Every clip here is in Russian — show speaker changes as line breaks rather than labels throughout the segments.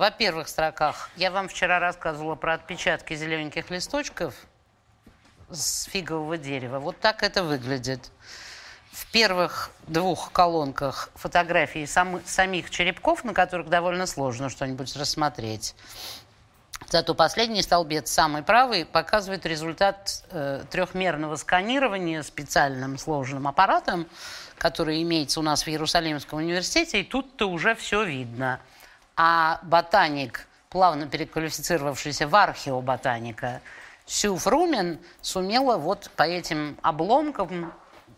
во первых строках, я вам вчера рассказывала про отпечатки зелененьких листочков с фигового дерева. Вот так это выглядит. В первых двух колонках фотографии сам, самих черепков, на которых довольно сложно что-нибудь рассмотреть. Зато последний столбец, самый правый, показывает результат э, трехмерного сканирования специальным сложным аппаратом, который имеется у нас в Иерусалимском университете, и тут-то уже все видно. А ботаник, плавно переквалифицировавшийся в археоботаника, Сю Фрумен сумела вот по этим обломкам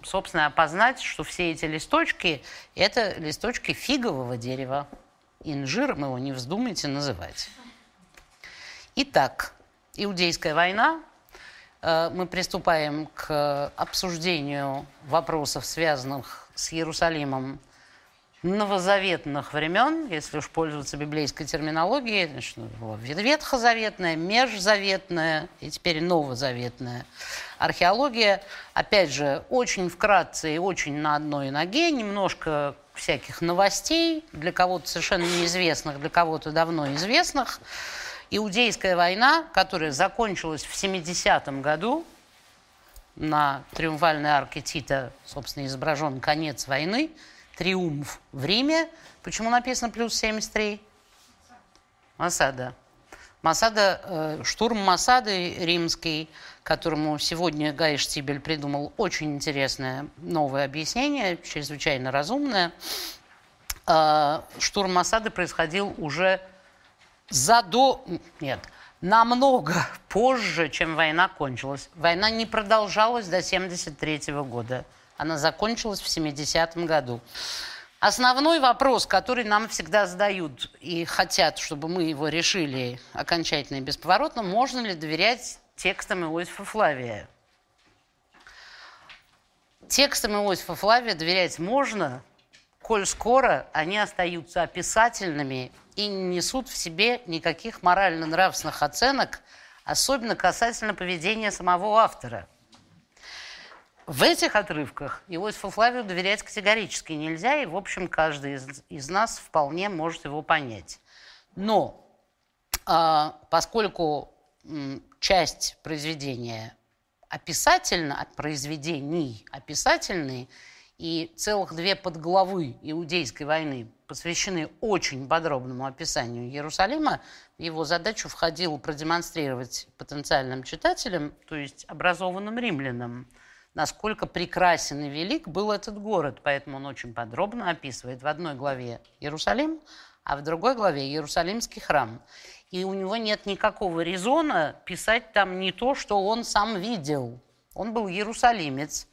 собственно, опознать, что все эти листочки – это листочки фигового дерева. Инжиром его не вздумайте называть. Итак, Иудейская война. Э, мы приступаем к обсуждению вопросов, связанных с Иерусалимом новозаветных времен, если уж пользоваться библейской терминологией, значит, ветхозаветная, межзаветная и теперь новозаветная археология. Опять же, очень вкратце и очень на одной ноге, немножко всяких новостей, для кого-то совершенно неизвестных, для кого-то давно известных. Иудейская война, которая закончилась в 70-м году, на триумфальной арке Тита, собственно, изображен конец войны, триумф в Риме. Почему написано плюс 73? Масада. Масада, э, штурм Масады римский, которому сегодня Гай Штибель придумал очень интересное новое объяснение, чрезвычайно разумное. Э, штурм Масады происходил уже за до... Нет, намного позже, чем война кончилась. Война не продолжалась до 1973 года. Она закончилась в 70-м году. Основной вопрос, который нам всегда задают и хотят, чтобы мы его решили окончательно и бесповоротно, можно ли доверять текстам Иосифа Флавия? Текстам Иосифа Флавия доверять можно, коль скоро они остаются описательными и не несут в себе никаких морально-нравственных оценок, особенно касательно поведения самого автора. В этих отрывках Иосифу Флавию доверять категорически нельзя, и, в общем, каждый из, из нас вполне может его понять. Но э, поскольку э, часть произведения описательно, произведений описательные, и целых две подглавы Иудейской войны посвящены очень подробному описанию Иерусалима. В его задачу входило продемонстрировать потенциальным читателям, то есть образованным римлянам, насколько прекрасен и велик был этот город. Поэтому он очень подробно описывает в одной главе Иерусалим, а в другой главе Иерусалимский храм. И у него нет никакого резона писать там не то, что он сам видел. Он был иерусалимец,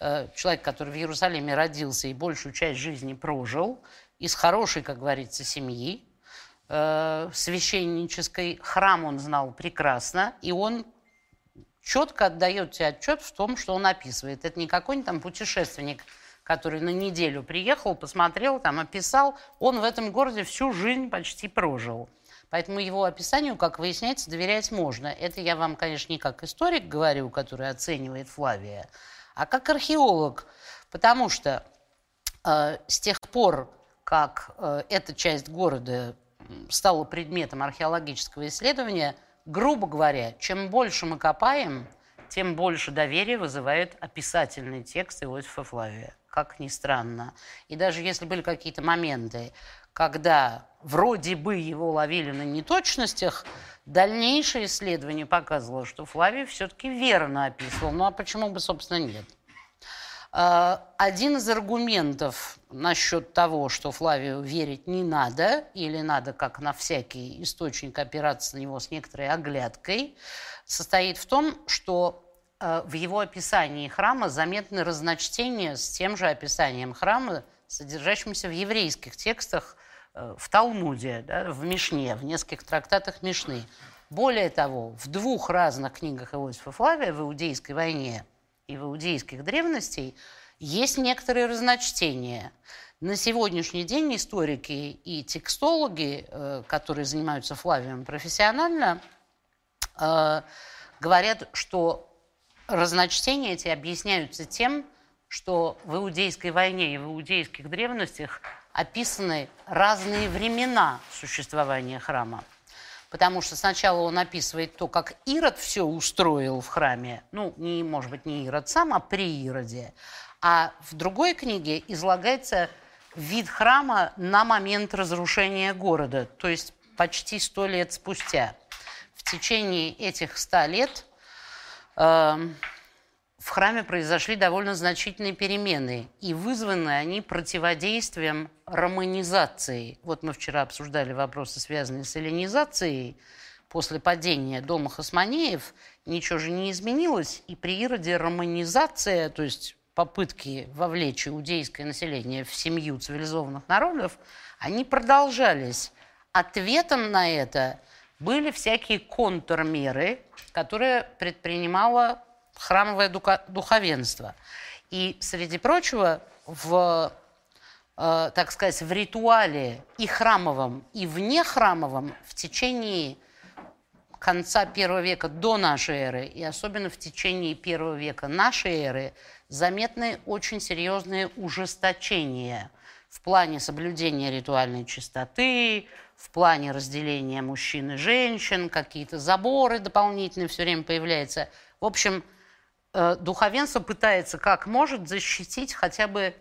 Э, человек, который в Иерусалиме родился и большую часть жизни прожил, из хорошей, как говорится, семьи, э, священнической, храм он знал прекрасно, и он четко отдает себе отчет в том, что он описывает. Это не какой-нибудь там путешественник, который на неделю приехал, посмотрел, там описал. Он в этом городе всю жизнь почти прожил. Поэтому его описанию, как выясняется, доверять можно. Это я вам, конечно, не как историк говорю, который оценивает Флавия, а как археолог, потому что э, с тех пор, как э, эта часть города стала предметом археологического исследования, грубо говоря, чем больше мы копаем, тем больше доверия вызывает описательный текст Иосифа Флавия, как ни странно. И даже если были какие-то моменты, когда вроде бы его ловили на неточностях, дальнейшее исследование показывало, что Флавий все-таки верно описывал. Ну а почему бы, собственно, нет? А, один из аргументов насчет того, что Флавию верить не надо, или надо как на всякий источник опираться на него с некоторой оглядкой, состоит в том, что а, в его описании храма заметны разночтения с тем же описанием храма, содержащимся в еврейских текстах Э, в Талмуде, да, в Мишне, в нескольких трактатах Мишны. Более того, в двух разных книгах Иосифа Флавия, в «Иудейской войне» и в «Иудейских древностей», есть некоторые разночтения. На сегодняшний день историки и текстологи, э, которые занимаются Флавием профессионально, э, говорят, что разночтения эти объясняются тем, что в Иудейской войне и в иудейских древностях описаны разные времена существования храма. Потому что сначала он описывает то, как Ирод все устроил в храме. Ну, не, может быть, не Ирод сам, а при Ироде. А в другой книге излагается вид храма на момент разрушения города, то есть почти сто лет спустя. В течение этих ста лет э, в храме произошли довольно значительные перемены, и вызваны они противодействием романизации. Вот мы вчера обсуждали вопросы, связанные с эллинизацией. После падения дома Хасманеев ничего же не изменилось, и при Ироде романизация, то есть попытки вовлечь иудейское население в семью цивилизованных народов, они продолжались. Ответом на это были всякие контрмеры, которые предпринимало храмовое духовенство. И, среди прочего, в, э, так сказать, в ритуале и храмовом, и вне храмовом в течение конца первого века до нашей эры, и особенно в течение первого века нашей эры, заметны очень серьезные ужесточения в плане соблюдения ритуальной чистоты, в плане разделения мужчин и женщин, какие-то заборы дополнительные все время появляются. В общем, духовенство пытается как может защитить хотя бы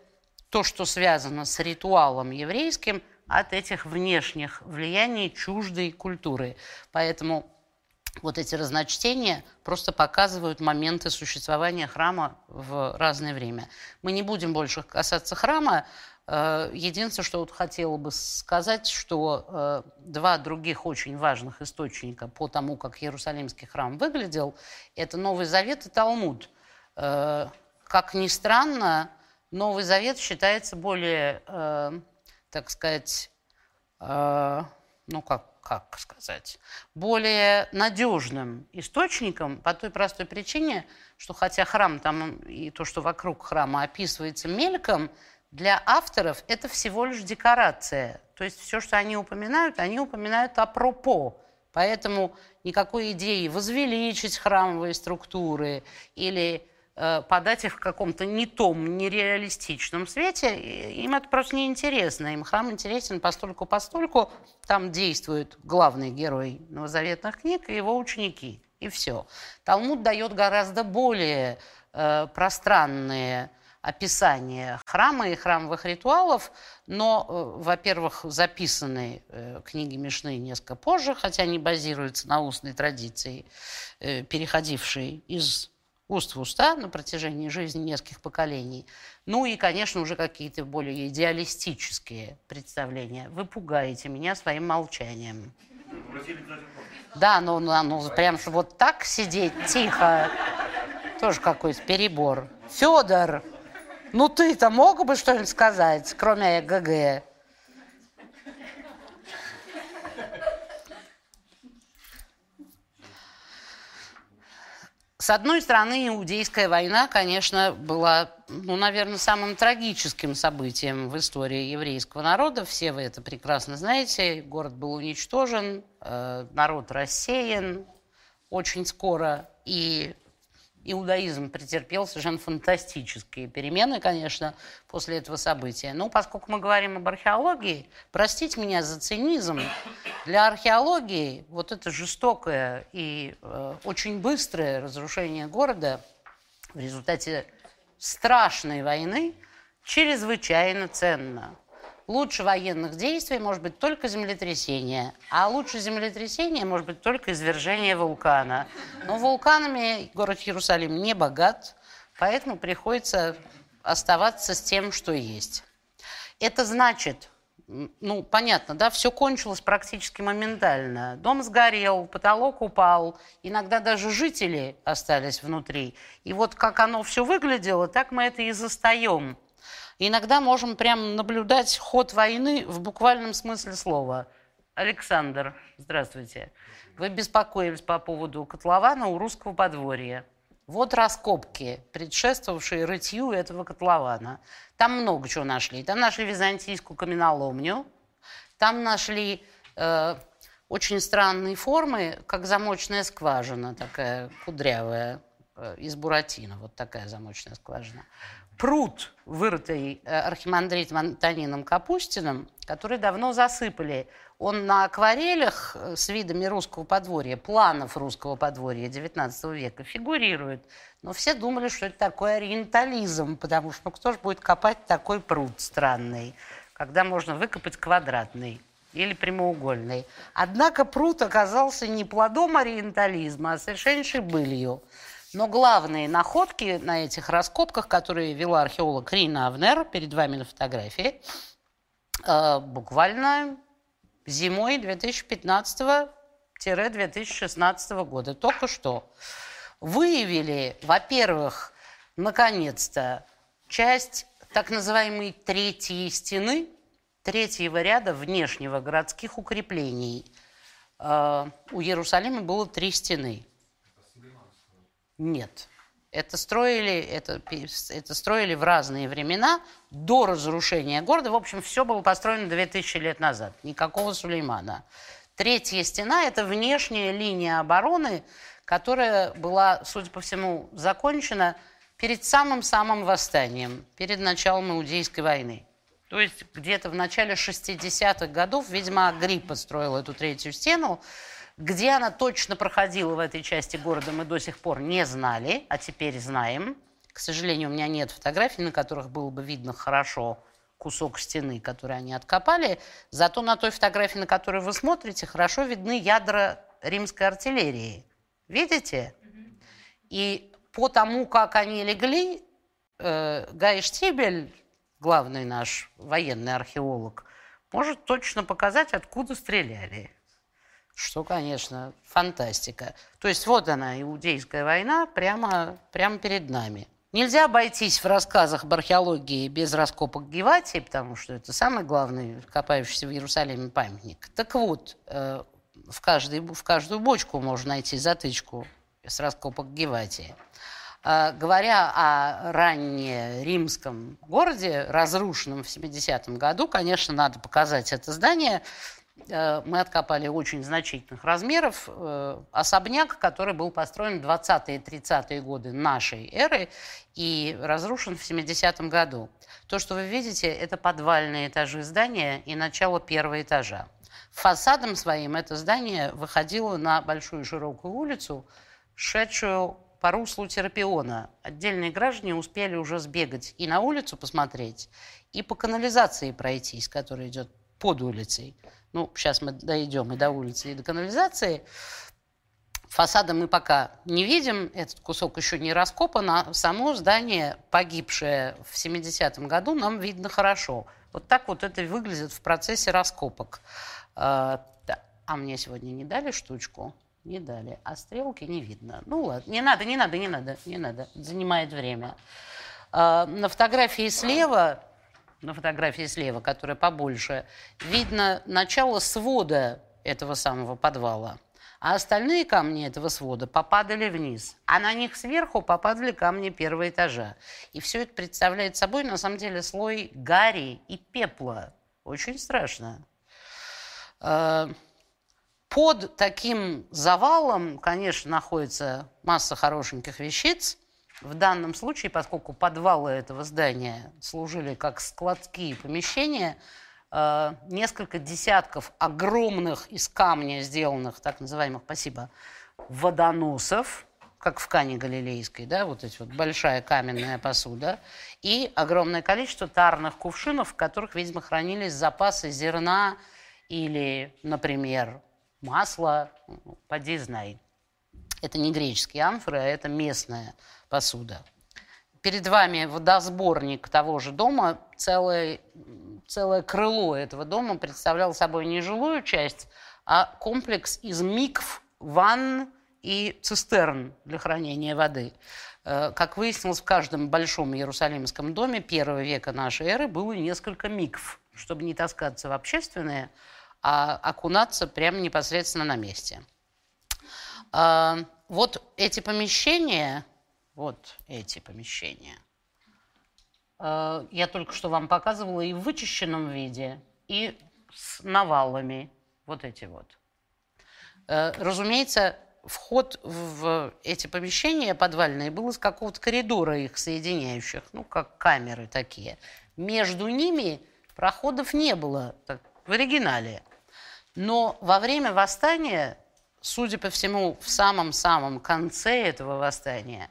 то, что связано с ритуалом еврейским, от этих внешних влияний чуждой культуры. Поэтому вот эти разночтения просто показывают моменты существования храма в разное время. Мы не будем больше касаться храма. Э, единственное, что вот хотела бы сказать, что э, два других очень важных источника по тому, как Иерусалимский храм выглядел, это Новый Завет и Талмуд. Э, как ни странно, Новый Завет считается более, так сказать, ну как, как сказать, более надежным источником по той простой причине, что хотя храм там и то, что вокруг храма описывается мельком, для авторов это всего лишь декорация. То есть все, что они упоминают, они упоминают апропо. Поэтому никакой идеи возвеличить храмовые структуры или э, подать их в каком-то не том, нереалистичном свете, им это просто неинтересно. Им храм интересен постольку постольку. Там действует главный герой новозаветных книг и его ученики. И все. Талмуд дает гораздо более э, пространные описание храма и храмовых ритуалов, но, э, во-первых, записаны э, книги Мишны несколько позже, хотя они базируются на устной традиции, э, переходившей из уст в уста на протяжении жизни нескольких поколений. Ну и, конечно, уже какие-то более идеалистические представления. Вы пугаете меня своим молчанием. Да, но ну, ну, прям вот так сидеть тихо, тоже какой-то перебор. Федор, ну ты-то мог бы что-нибудь сказать, кроме ГГ? С одной стороны, Иудейская война, конечно, была, ну, наверное, самым трагическим событием в истории еврейского народа. Все вы это прекрасно знаете. Город был уничтожен, э, народ рассеян очень скоро. И иудаизм претерпел совершенно фантастические перемены, конечно, после этого события. Но поскольку мы говорим об археологии, простите меня за цинизм, для археологии вот это жестокое и э, очень быстрое разрушение города в результате страшной войны чрезвычайно ценно. Лучше военных действий может быть только землетрясение, а лучше землетрясение может быть только извержение вулкана. Но вулканами город Иерусалим не богат, поэтому приходится оставаться с тем, что есть. Это значит, ну, понятно, да, все кончилось практически моментально. Дом сгорел, потолок упал, иногда даже жители остались внутри. И вот как оно все выглядело, так мы это и застаем иногда можем прям наблюдать ход войны в буквальном смысле слова. Александр, здравствуйте. Вы беспокоились по поводу котлована у русского подворья. Вот раскопки, предшествовавшие рытью этого котлована. Там много чего нашли. Там нашли византийскую каменоломню, там нашли э, очень странные формы, как замочная скважина, такая кудрявая, э, из Буратино. Вот такая замочная скважина. Пруд, вырытый э, архимандритом Антонином Капустиным, который давно засыпали. Он на акварелях э, с видами русского подворья, планов русского подворья XIX века фигурирует. Но все думали, что это такой ориентализм, потому что ну, кто же будет копать такой пруд странный, когда можно выкопать квадратный или прямоугольный. Однако пруд оказался не плодом ориентализма, а совершеннейшей былью. Но главные находки на этих раскопках, которые вела археолог Рина Авнер, перед вами на фотографии, э, буквально зимой 2015-2016 года, только что, выявили, во-первых, наконец-то, часть так называемой третьей стены, третьего ряда внешнего городских укреплений. Э, у Иерусалима было три стены. Нет. Это строили, это, это строили в разные времена, до разрушения города. В общем, все было построено 2000 лет назад. Никакого Сулеймана. Третья стена – это внешняя линия обороны, которая была, судя по всему, закончена перед самым-самым восстанием, перед началом Иудейской войны. То есть где-то в начале 60-х годов, видимо, Агриппа строил эту третью стену. Где она точно проходила в этой части города, мы до сих пор не знали, а теперь знаем. К сожалению, у меня нет фотографий, на которых было бы видно хорошо кусок стены, который они откопали. Зато на той фотографии, на которую вы смотрите, хорошо видны ядра римской артиллерии. Видите? И по тому, как они легли, э, Гай Штибель главный наш военный археолог, может точно показать, откуда стреляли. Что, конечно, фантастика. То есть вот она, Иудейская война, прямо, прямо перед нами. Нельзя обойтись в рассказах об археологии без раскопок Геватии, потому что это самый главный копающийся в Иерусалиме памятник. Так вот, э, в, каждой, в каждую бочку можно найти затычку с раскопок Геватии. А, говоря о раннеримском городе, разрушенном в 70-м году, конечно, надо показать это здание. Э, мы откопали очень значительных размеров э, особняк, который был построен в 20-е 30-е годы нашей эры и разрушен в 70-м году. То, что вы видите, это подвальные этажи здания и начало первого этажа. Фасадом своим это здание выходило на большую широкую улицу, шедшую по руслу Терапиона. Отдельные граждане успели уже сбегать и на улицу посмотреть, и по канализации пройтись, которая идет под улицей. Ну, сейчас мы дойдем и до улицы, и до канализации. Фасада мы пока не видим, этот кусок еще не раскопан, а само здание, погибшее в 70-м году, нам видно хорошо. Вот так вот это выглядит в процессе раскопок. А, а мне сегодня не дали штучку? Не дали. А стрелки не видно. Ну ладно, не надо, не надо, не надо, не надо. Занимает время. А, на фотографии слева, на фотографии слева, которая побольше, видно начало свода этого самого подвала. А остальные камни этого свода попадали вниз. А на них сверху попадали камни первого этажа. И все это представляет собой, на самом деле, слой гари и пепла. Очень страшно. А, под таким завалом, конечно, находится масса хорошеньких вещиц. В данном случае, поскольку подвалы этого здания служили как складские помещения, э, несколько десятков огромных из камня сделанных, так называемых, спасибо, водоносов, как в Кане Галилейской, да, вот эти вот большая каменная посуда, и огромное количество тарных кувшинов, в которых, видимо, хранились запасы зерна или, например, масло, поди знай. Это не греческие амфоры, а это местная посуда. Перед вами водосборник того же дома. Целое, целое крыло этого дома представляло собой не жилую часть, а комплекс из микв, ванн и цистерн для хранения воды. Э, как выяснилось, в каждом большом иерусалимском доме первого века нашей эры было несколько микв, чтобы не таскаться в общественные, а окунаться прямо непосредственно на месте. А, вот эти помещения, вот эти помещения, а, я только что вам показывала и в вычищенном виде, и с навалами, вот эти вот. А, разумеется, вход в эти помещения подвальные был из какого-то коридора их соединяющих, ну, как камеры такие. Между ними проходов не было так, в оригинале. Но во время восстания, судя по всему, в самом-самом конце этого восстания,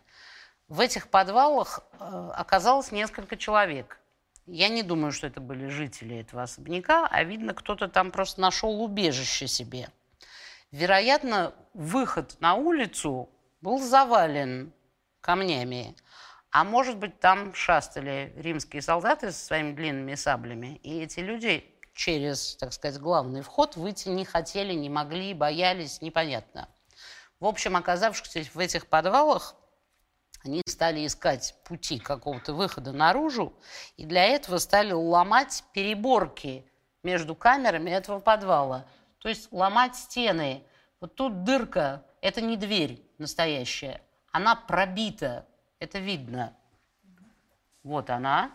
в этих подвалах э, оказалось несколько человек. Я не думаю, что это были жители этого особняка, а видно, кто-то там просто нашел убежище себе. Вероятно, выход на улицу был завален камнями. А может быть, там шастали римские солдаты со своими длинными саблями, и эти люди через, так сказать, главный вход выйти не хотели, не могли, боялись, непонятно. В общем, оказавшись в этих подвалах, они стали искать пути какого-то выхода наружу, и для этого стали ломать переборки между камерами этого подвала. То есть ломать стены. Вот тут дырка, это не дверь настоящая, она пробита, это видно. Вот она,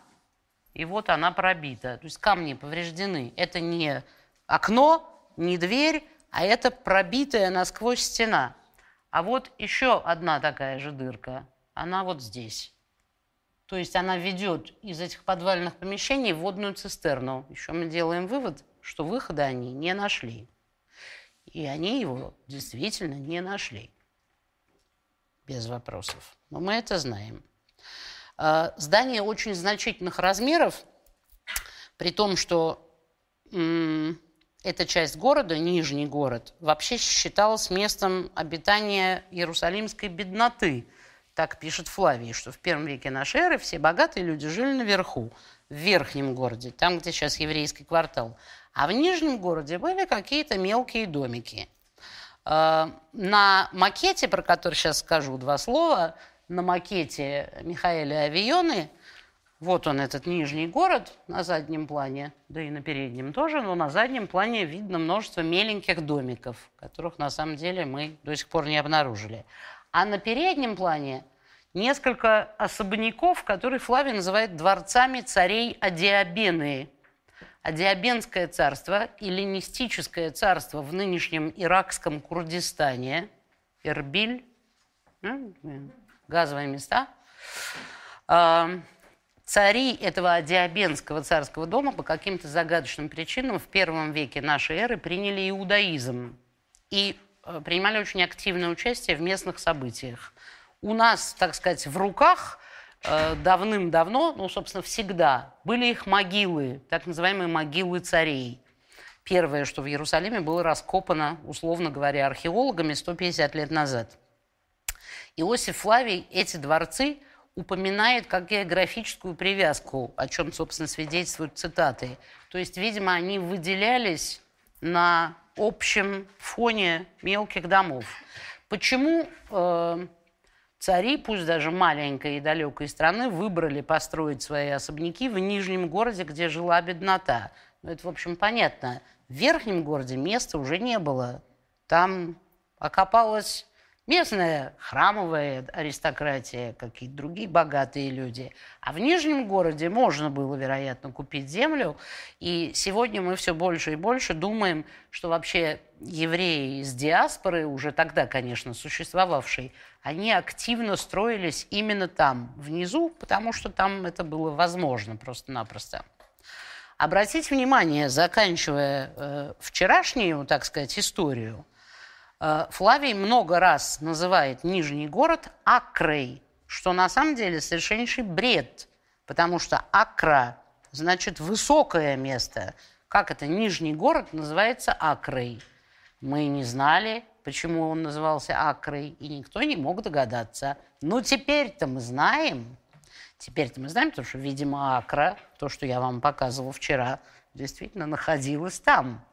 и вот она пробита. То есть камни повреждены. Это не окно, не дверь, а это пробитая насквозь стена. А вот еще одна такая же дырка она вот здесь. То есть она ведет из этих подвальных помещений водную цистерну. Еще мы делаем вывод, что выхода они не нашли. И они его действительно не нашли. Без вопросов. Но мы это знаем. А, здание очень значительных размеров, при том, что эта часть города, Нижний город, вообще считалась местом обитания иерусалимской бедноты – так пишет Флавий, что в первом веке нашей эры все богатые люди жили наверху, в верхнем городе, там, где сейчас еврейский квартал. А в нижнем городе были какие-то мелкие домики. А, на макете, про который сейчас скажу два слова, на макете Михаэля Авионы, вот он, этот нижний город на заднем плане, да и на переднем тоже, но на заднем плане видно множество меленьких домиков, которых на самом деле мы до сих пор не обнаружили. А на переднем плане несколько особняков, которые Флавий называет дворцами царей Адиабены. Адиабенское царство, эллинистическое царство в нынешнем иракском Курдистане, Эрбиль, газовые места. А, цари этого Адиабенского царского дома по каким-то загадочным причинам в первом веке нашей эры приняли иудаизм. И Э, принимали очень активное участие в местных событиях. У нас, так сказать, в руках э, давным-давно, ну, собственно, всегда были их могилы, так называемые могилы царей. Первое, что в Иерусалиме было раскопано, условно говоря, археологами 150 лет назад. Иосиф Флавий эти дворцы упоминает как географическую привязку, о чем, собственно, свидетельствуют цитаты. То есть, видимо, они выделялись на общем фоне мелких домов. Почему э, цари, пусть даже маленькой и далекой страны, выбрали построить свои особняки в Нижнем городе, где жила беднота? Ну, это, в общем, понятно. В Верхнем городе места уже не было. Там окопалось местная храмовая аристократия, какие-то другие богатые люди. А в Нижнем городе можно было, вероятно, купить землю. И сегодня мы все больше и больше думаем, что вообще евреи из диаспоры, уже тогда, конечно, существовавшие, они активно строились именно там, внизу, потому что там это было возможно просто-напросто. Обратите внимание, заканчивая э, вчерашнюю, так сказать, историю – Флавий много раз называет Нижний город Акрой, что на самом деле совершеннейший бред, потому что Акра значит высокое место. Как это Нижний город называется Акрой? Мы не знали, почему он назывался Акрой, и никто не мог догадаться. Ну, теперь-то мы знаем. Теперь-то мы знаем, потому что, видимо, Акра, то, что я вам показывал вчера, действительно находилась там.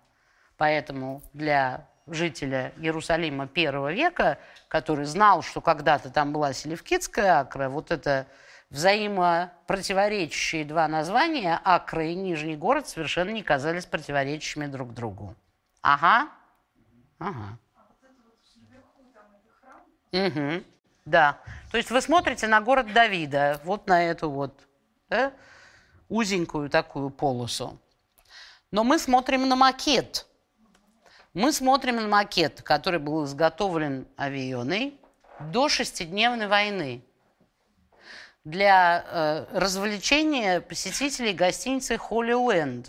Поэтому для жителя Иерусалима первого века, который знал, что когда-то там была Селевкидская Акра, вот это взаимопротиворечащие два названия, Акра и Нижний город, совершенно не казались противоречащими друг другу. Ага. Ага. Угу. Да. То есть вы смотрите на город Давида, вот на эту вот да, узенькую такую полосу. Но мы смотрим на макет – Мы смотрим на макет, который был изготовлен авионой до шестидневной войны для э, развлечения посетителей гостиницы Holy Land.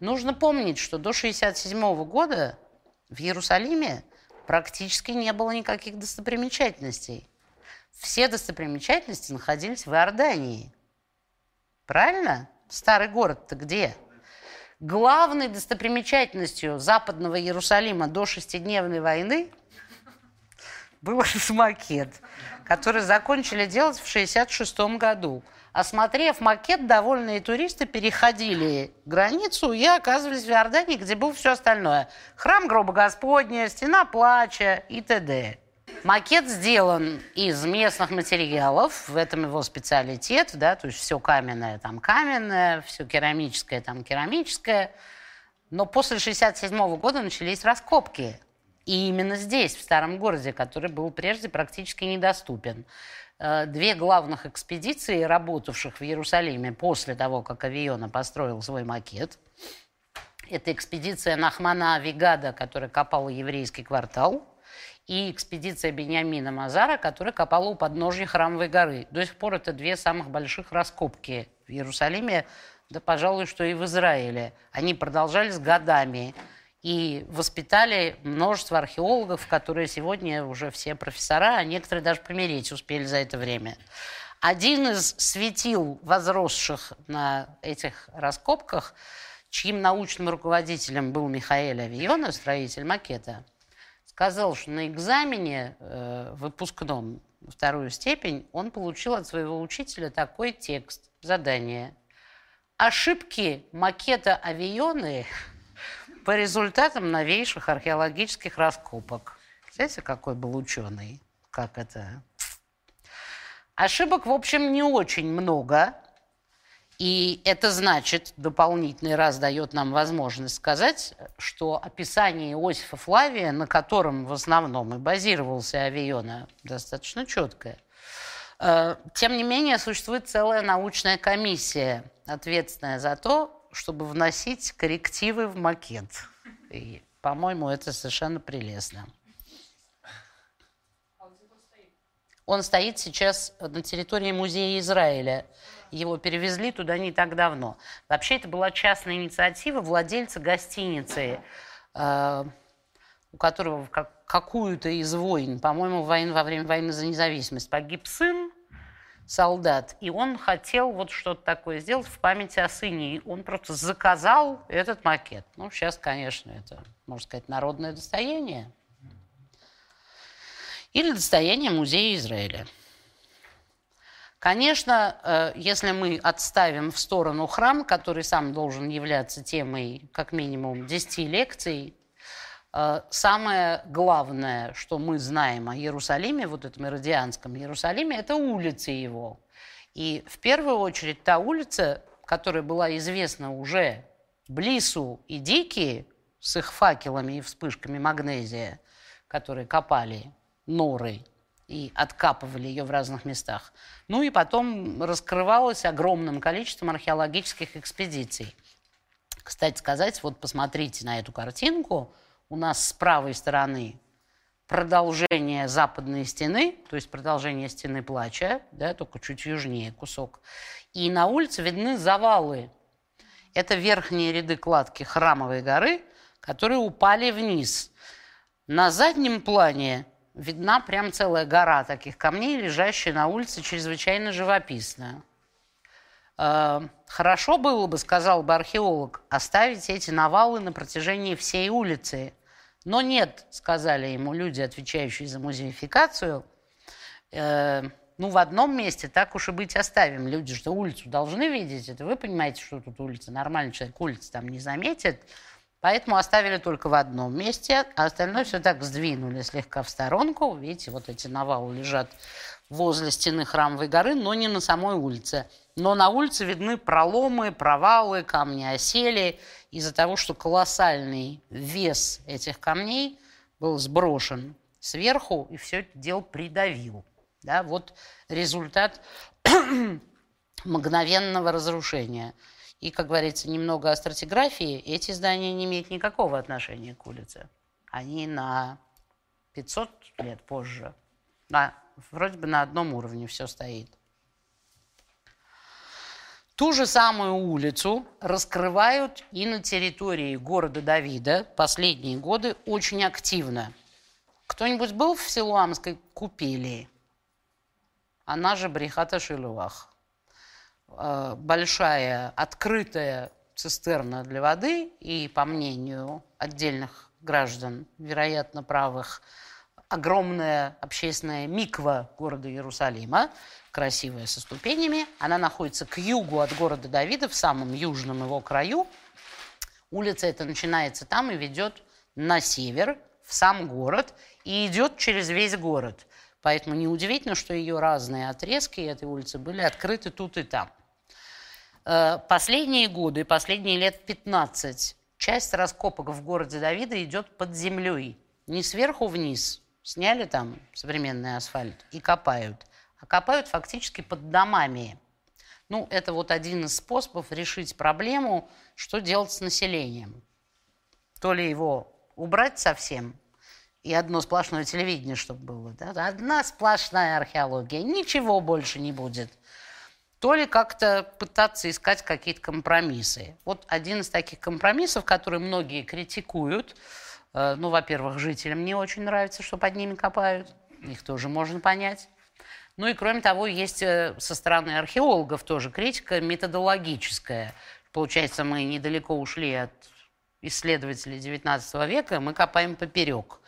Нужно помнить, что до 1967 года в Иерусалиме практически не было никаких достопримечательностей. Все достопримечательности находились в Иордании. Правильно? Старый город-то где? Главной достопримечательностью западного Иерусалима до шестидневной войны был макет, который закончили делать в 1966 году. Осмотрев макет, довольные туристы переходили границу и оказывались в Иордании, где было все остальное. Храм Гроба Господня, Стена Плача и т.д. Макет сделан из местных материалов, в этом его специалитет, да, то есть все каменное там каменное, все керамическое там керамическое. Но после 1967 года начались раскопки. И именно здесь, в старом городе, который был прежде практически недоступен. Э, две главных экспедиции, работавших в Иерусалиме после того, как Авиона построил свой макет, это экспедиция Нахмана Вигада, которая копала еврейский квартал, и экспедиция Бениамина Мазара, которая копала у подножья Храмовой горы. До сих пор это две самых больших раскопки в Иерусалиме, да, пожалуй, что и в Израиле. Они продолжались годами и воспитали множество археологов, которые сегодня уже все профессора, а некоторые даже помереть успели за это время. Один из светил, возросших на этих раскопках, чьим научным руководителем был Михаил Авиона, строитель макета, сказал, что на экзамене э, выпускном вторую степень он получил от своего учителя такой текст, задание. Ошибки макета авионы по результатам новейших археологических раскопок. Знаете, какой был ученый? Как это? Ошибок, в общем, не очень много. И это значит, дополнительный раз дает нам возможность сказать, что описание Иосифа Флавия, на котором в основном и базировался Авиона, достаточно четкое. Э, тем не менее, существует целая научная комиссия, ответственная за то, чтобы вносить коррективы в макет. И, по-моему, это совершенно прелестно. Он стоит сейчас на территории музея Израиля его перевезли туда не так давно. Вообще это была частная инициатива владельца гостиницы, э, у которого в какую-то из войн, по-моему, войн, во время войны за независимость, погиб сын, солдат, и он хотел вот что-то такое сделать в память о сыне. И он просто заказал этот макет. Ну, сейчас, конечно, это, можно сказать, народное достояние. Или достояние музея Израиля. Конечно, э, если мы отставим в сторону храм, который сам должен являться темой как минимум 10 лекций, э, самое главное, что мы знаем о Иерусалиме, вот этом иродианском Иерусалиме, это улицы его. И в первую очередь та улица, которая была известна уже Блису и Дики с их факелами и вспышками магнезия, которые копали норы и откапывали ее в разных местах. Ну и потом раскрывалась огромным количеством археологических экспедиций. Кстати сказать, вот посмотрите на эту картинку. У нас с правой стороны продолжение западной стены, то есть продолжение стены плача, да, только чуть южнее кусок. И на улице видны завалы. Это верхние ряды кладки Храмовой горы, которые упали вниз. На заднем плане видна прям целая гора таких камней, лежащая на улице, чрезвычайно живописная. Э, хорошо было бы, сказал бы археолог, оставить эти навалы на протяжении всей улицы. Но нет, сказали ему люди, отвечающие за музеификацию, э, ну, в одном месте так уж и быть оставим. Люди что улицу должны видеть. Это вы понимаете, что тут улица. Нормальный человек улицы там не заметит. Поэтому оставили только в одном месте, а остальное все так сдвинули слегка в сторонку. Видите, вот эти навалы лежат возле стены Храмовой горы, но не на самой улице. Но на улице видны проломы, провалы, камни осели из-за того, что колоссальный вес этих камней был сброшен сверху и все это дело придавил. Да, вот результат мгновенного разрушения – и, как говорится, немного о стратиграфии, эти здания не имеют никакого отношения к улице. они на 500 лет позже. На, вроде бы на одном уровне все стоит. Ту же самую улицу раскрывают и на территории города Давида последние годы очень активно. Кто-нибудь был в Силуамской купели? Она же Брехата Шилуах. Э, большая открытая цистерна для воды и, по мнению отдельных граждан, вероятно, правых, огромная общественная миква города Иерусалима, красивая, со ступенями. Она находится к югу от города Давида, в самом южном его краю. Улица эта начинается там и ведет на север, в сам город, и идет через весь город. Поэтому неудивительно, что ее разные отрезки этой улицы были открыты тут и там. Э, последние годы, последние лет 15, часть раскопок в городе Давида идет под землей. Не сверху вниз, сняли там современный асфальт и копают, а копают фактически под домами. Ну, это вот один из способов решить проблему, что делать с населением. То ли его убрать совсем, и одно сплошное телевидение, чтобы было. Да? Одна сплошная археология, ничего больше не будет то ли как-то пытаться искать какие-то компромиссы. Вот один из таких компромиссов, которые многие критикуют, э, ну, во-первых, жителям не очень нравится, что под ними копают, их тоже можно понять. Ну и кроме того, есть э, со стороны археологов тоже критика методологическая. Получается, мы недалеко ушли от исследователей XIX века, мы копаем поперек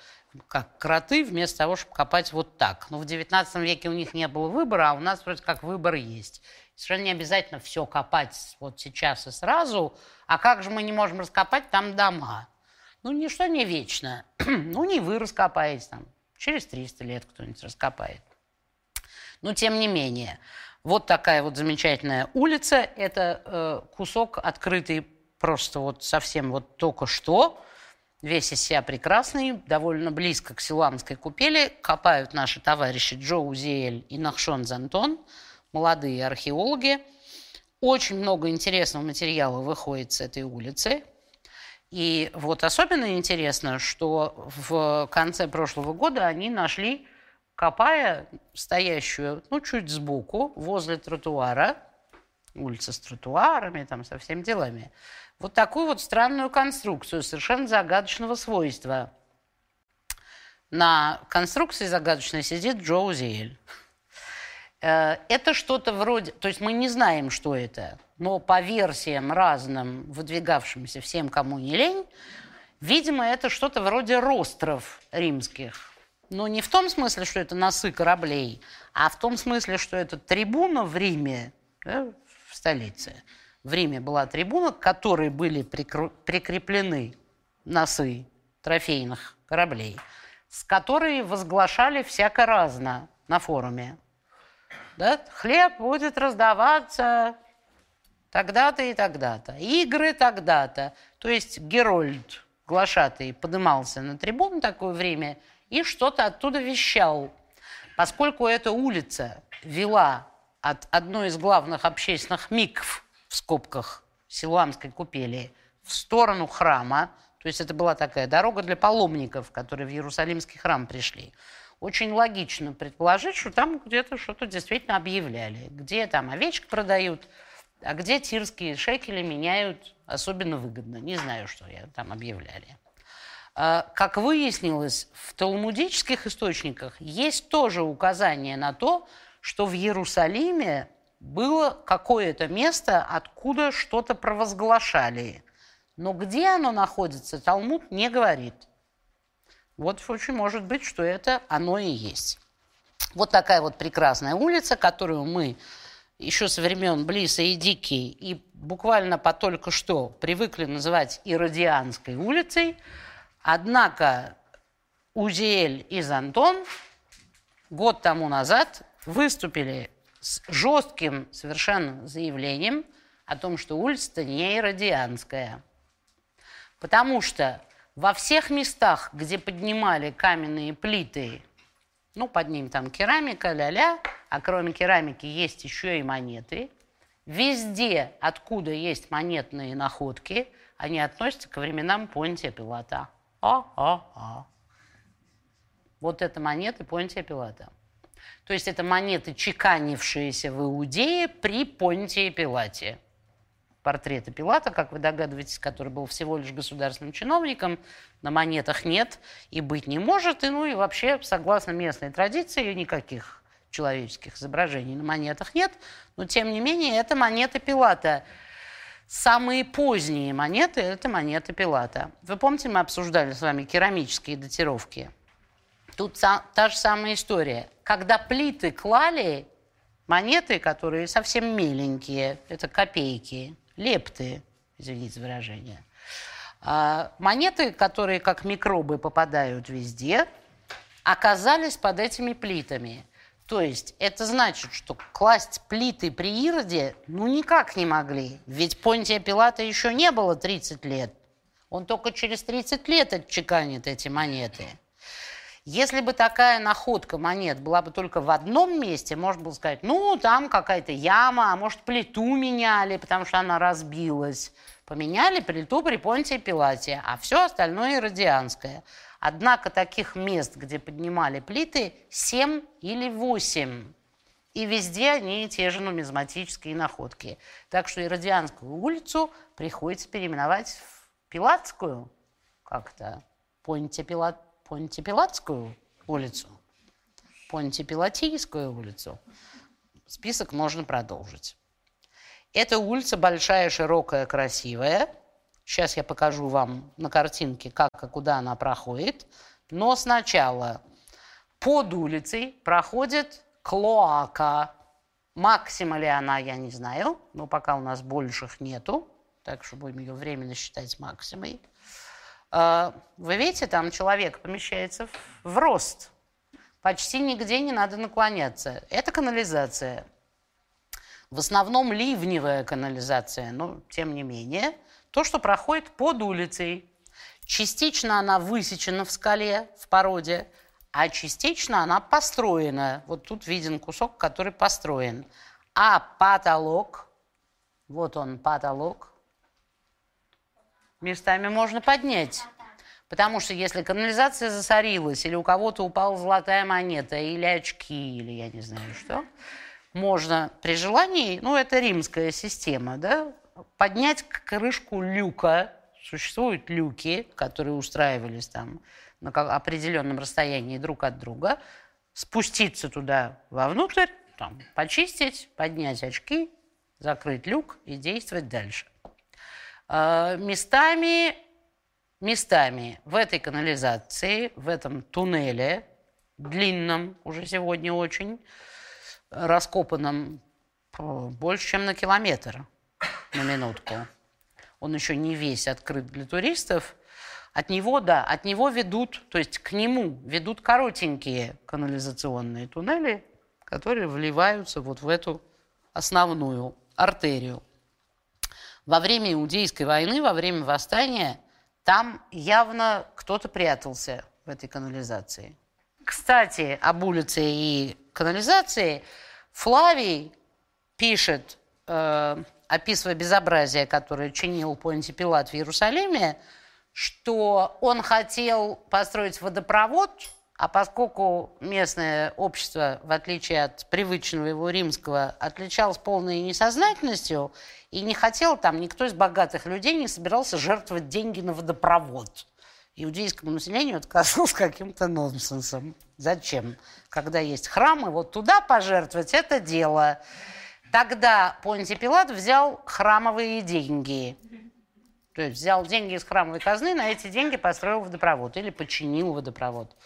как кроты, вместо того, чтобы копать вот так. Но в XIX веке у них не было выбора, а у нас вроде как выбор есть. Совершенно не обязательно все копать вот сейчас и сразу. А как же мы не можем раскопать там дома? Ну, ничто не вечно. ну, не вы раскопаете там. Через 300 лет кто-нибудь раскопает. Но тем не менее, вот такая вот замечательная улица. Это э, кусок открытый просто вот совсем вот только что. Весь из себя прекрасный, довольно близко к Силуамской купели. Копают наши товарищи Джо Узиэль и Нахшон Зантон – молодые археологи. Очень много интересного материала выходит с этой улицы. И вот особенно интересно, что в конце прошлого года они нашли, копая стоящую, ну, чуть сбоку, возле тротуара, улица с тротуарами, там, со всеми делами, вот такую вот странную конструкцию совершенно загадочного свойства. На конструкции загадочной сидит Джо Зиэль. Э, это что-то вроде, то есть мы не знаем, что это, но по версиям разным, выдвигавшимся всем, кому не лень, видимо, это что-то вроде ростров римских. Но не в том смысле, что это носы кораблей, а в том смысле, что это трибуна в Риме, да, в столице. В Риме была трибуна, к которой были прикреплены носы трофейных кораблей, с которой возглашали всяко разно на форуме да, хлеб будет раздаваться тогда-то и тогда-то, игры тогда-то. То есть Герольд, глашатый, поднимался на трибуну такое время и что-то оттуда вещал. Поскольку эта улица вела от одной из главных общественных микв, в скобках, Силуамской купели, в сторону храма, то есть это была такая дорога для паломников, которые в Иерусалимский храм пришли – очень логично предположить, что там где-то что-то действительно объявляли. Где там овечек продают, а где тирские шекели меняют особенно выгодно. Не знаю, что я там объявляли. А, как выяснилось, в талмудических источниках есть тоже указание на то, что в Иерусалиме было какое-то место, откуда что-то провозглашали. Но где оно находится, Талмуд не говорит – вот очень может быть, что это оно и есть. Вот такая вот прекрасная улица, которую мы еще со времен Блиса и Дики и буквально по только что привыкли называть Иродианской улицей. Однако Узиэль и Зантон год тому назад выступили с жестким совершенно заявлением о том, что улица-то не Иродианская. Потому что во всех местах, где поднимали каменные плиты, ну, под ним там керамика, ля-ля, а кроме керамики есть еще и монеты, везде, откуда есть монетные находки, они относятся к временам Понтия Пилата. Ха-ха-ха. Вот это монеты Понтия Пилата. То есть это монеты, чеканившиеся в Иудее при Понтии Пилате. Портрета Пилата, как вы догадываетесь, который был всего лишь государственным чиновником, на монетах нет и быть не может. И, ну и вообще, согласно местной традиции, никаких человеческих изображений на монетах нет. Но, тем не менее, это монеты Пилата. Самые поздние монеты – это монеты Пилата. Вы помните, мы обсуждали с вами керамические датировки – Тут та же самая история. Когда плиты клали, монеты, которые совсем миленькие, это копейки, лепты, извините за выражение, а монеты, которые как микробы попадают везде, оказались под этими плитами. То есть это значит, что класть плиты при Ироде ну никак не могли. Ведь Понтия Пилата еще не было 30 лет. Он только через 30 лет отчеканит эти монеты. Если бы такая находка монет была бы только в одном месте, можно было сказать, ну, там какая-то яма, а может, плиту меняли, потому что она разбилась. Поменяли плиту при Понтии Пилате, а все остальное иродианское. Однако таких мест, где поднимали плиты, 7 или 8. И везде они те же нумизматические находки. Так что Иродианскую улицу приходится переименовать в Пилатскую как-то. Понтия Пилат Понтипилатскую улицу, Понтипилатийскую улицу. Список можно продолжить. Эта улица большая, широкая, красивая. Сейчас я покажу вам на картинке, как и куда она проходит. Но сначала под улицей проходит клоака. Максима ли она, я не знаю, но пока у нас больших нету, так что будем ее временно считать максимой. А, вы видите, там человек помещается в рост. Почти нигде не надо наклоняться. Это канализация. В основном ливневая канализация, но тем не менее. То, что проходит под улицей. Частично она высечена в скале, в породе, а частично она построена. Вот тут виден кусок, который построен. А потолок, вот он потолок, местами можно поднять. Потому что если канализация засорилась, или у кого-то упала золотая монета, или очки, или я не знаю что, можно при желании, ну это римская система, да, поднять крышку люка, существуют люки, которые устраивались там на определенном расстоянии друг от друга, спуститься туда вовнутрь, там, почистить, поднять очки, закрыть люк и действовать дальше. А, местами, местами в этой канализации, в этом туннеле, длинном уже сегодня очень, раскопанном больше, чем на километр на минутку. Он еще не весь открыт для туристов. От него, да, от него ведут, то есть к нему ведут коротенькие канализационные туннели, которые вливаются вот в эту основную артерию. Во время Иудейской войны, во время восстания, там явно кто-то прятался в этой канализации. Кстати, об улице и канализации Флавий пишет, э, описывая безобразие, которое чинил Понтий Пилат в Иерусалиме, что он хотел построить водопровод а поскольку местное общество, в отличие от привычного его римского, отличалось полной несознательностью и не хотел там, никто из богатых людей не собирался жертвовать деньги на водопровод. Иудейскому населению отказался каким-то нонсенсом. Зачем? Когда есть храмы, вот туда пожертвовать – это дело. Тогда Понтий Пилат взял храмовые деньги. То есть взял деньги из храмовой казны, на эти деньги построил водопровод или починил водопровод.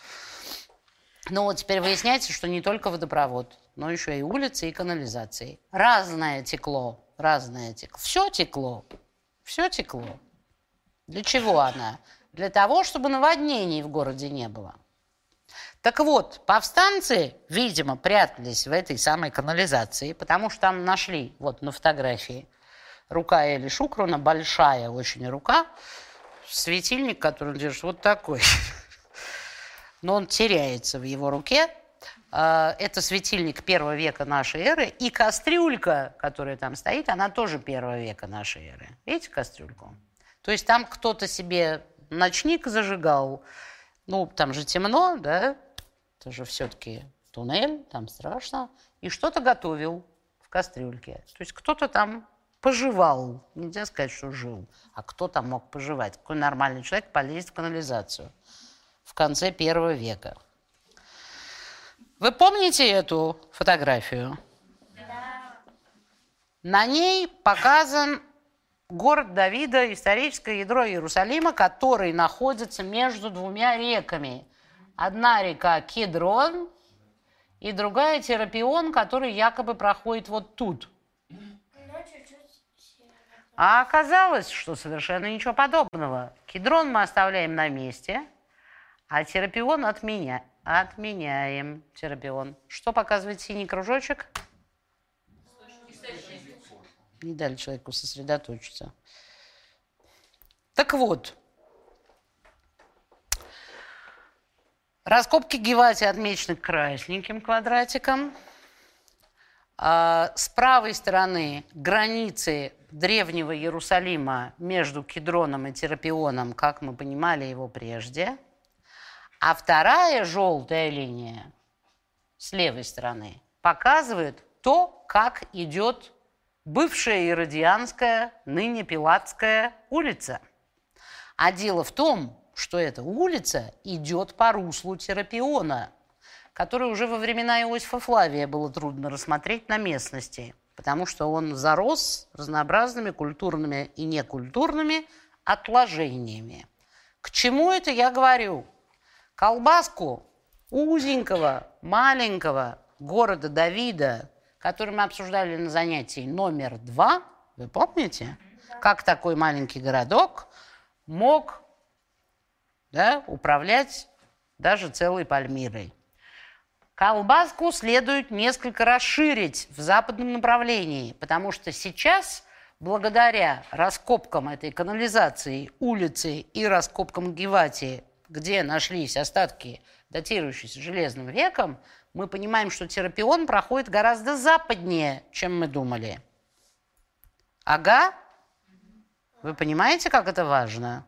Но вот теперь выясняется, что не только водопровод, но еще и улицы, и канализации. Разное текло, разное текло. Все текло, все текло. Для чего она? Для того, чтобы наводнений в городе не было. Так вот, повстанцы, видимо, прятались в этой самой канализации, потому что там нашли, вот на фотографии, рука Эли Шукруна, большая очень рука, светильник, который он держит, вот такой но он теряется в его руке. А, это светильник первого века нашей эры. И кастрюлька, которая там стоит, она тоже первого века нашей эры. Видите кастрюльку? То есть там кто-то себе ночник зажигал. Ну, там же темно, да? Это же все-таки туннель, там страшно. И что-то готовил в кастрюльке. То есть кто-то там поживал. Нельзя сказать, что жил. А кто там мог поживать? Какой нормальный человек полезет в канализацию в конце первого века? Вы помните эту фотографию? Да. На ней показан город Давида, историческое ядро Иерусалима, который находится между двумя реками. Одна река Кедрон и другая Терапион, который якобы проходит вот тут. А оказалось, что совершенно ничего подобного. Кедрон мы оставляем на месте, а терапион отменя... отменяем. Терапион. Что показывает синий кружочек? Не дали человеку сосредоточиться. Так вот, раскопки Гевати отмечены красненьким квадратиком. А с правой стороны границы древнего Иерусалима между Кедроном и Терапионом, как мы понимали его прежде. А вторая желтая линия с левой стороны показывает то, как идет бывшая Иродианская, ныне Пилатская улица. А дело в том, что эта улица идет по руслу Терапиона, который уже во времена Иосифа Флавия было трудно рассмотреть на местности, потому что он зарос разнообразными культурными и некультурными отложениями. К чему это я говорю? Колбаску узенького, маленького города Давида который мы обсуждали на занятии номер два, вы помните? Как такой маленький городок мог да, управлять даже целой Пальмирой. Колбаску следует несколько расширить в западном направлении, потому что сейчас, благодаря раскопкам этой канализации, улицы и раскопкам Гевати, где нашлись остатки, датирующиеся Железным веком, мы понимаем, что терапион проходит гораздо западнее, чем мы думали. Ага. Вы понимаете, как это важно?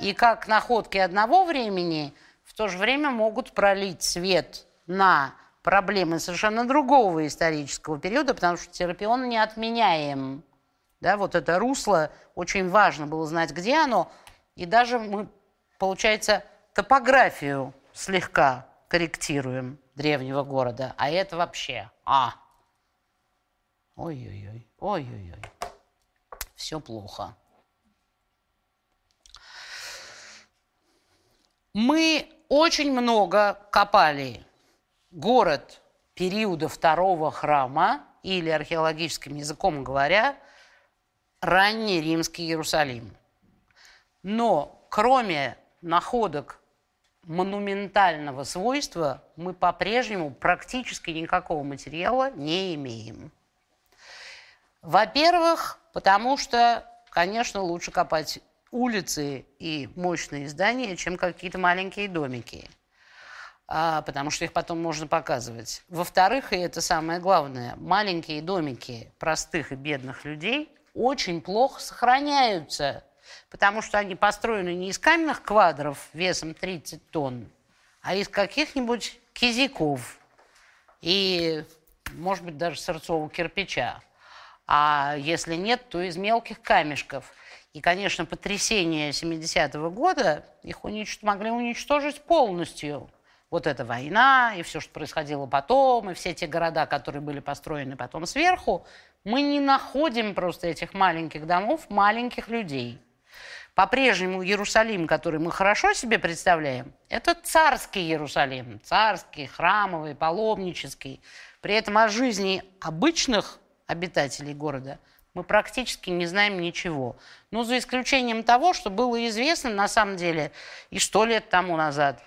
И как находки одного времени в то же время могут пролить свет на проблемы совершенно другого исторического периода, потому что терапион не отменяем. Да, вот это русло, очень важно было знать, где оно. И даже мы, получается, топографию слегка корректируем древнего города, а это вообще, а, ой-ой-ой, ой-ой-ой, все плохо. Мы очень много копали город периода второго храма, или археологическим языком говоря, ранний римский Иерусалим. Но кроме находок монументального свойства мы по-прежнему практически никакого материала не имеем. Во-первых, потому что, конечно, лучше копать улицы и мощные здания, чем какие-то маленькие домики, а, потому что их потом можно показывать. Во-вторых, и это самое главное, маленькие домики простых и бедных людей очень плохо сохраняются – потому что они построены не из каменных квадров весом 30 тонн, а из каких-нибудь кизиков и, может быть, даже сырцового кирпича. А если нет, то из мелких камешков. И, конечно, потрясения 70-го года их унич... могли уничтожить полностью. Вот эта война и все, что происходило потом, и все те города, которые были построены потом сверху, мы не находим просто этих маленьких домов, маленьких людей. По-прежнему Иерусалим, который мы хорошо себе представляем, это царский Иерусалим, царский, храмовый, паломнический. При этом о жизни обычных обитателей города мы практически не знаем ничего. Ну, за исключением того, что было известно на самом деле и сто лет тому назад.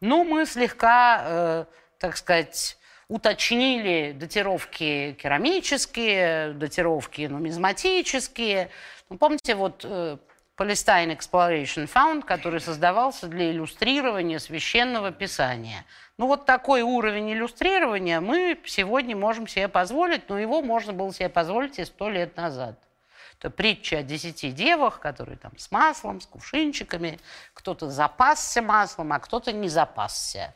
Ну, мы слегка, э, так сказать, уточнили датировки керамические, датировки нумизматические. Ну, помните, вот э, Palestine Exploration Fund, который создавался для иллюстрирования священного писания. Ну вот такой уровень иллюстрирования мы сегодня можем себе позволить, но его можно было себе позволить и сто лет назад. Это притча о десяти девах, которые там с маслом, с кувшинчиками. Кто-то запасся маслом, а кто-то не запасся.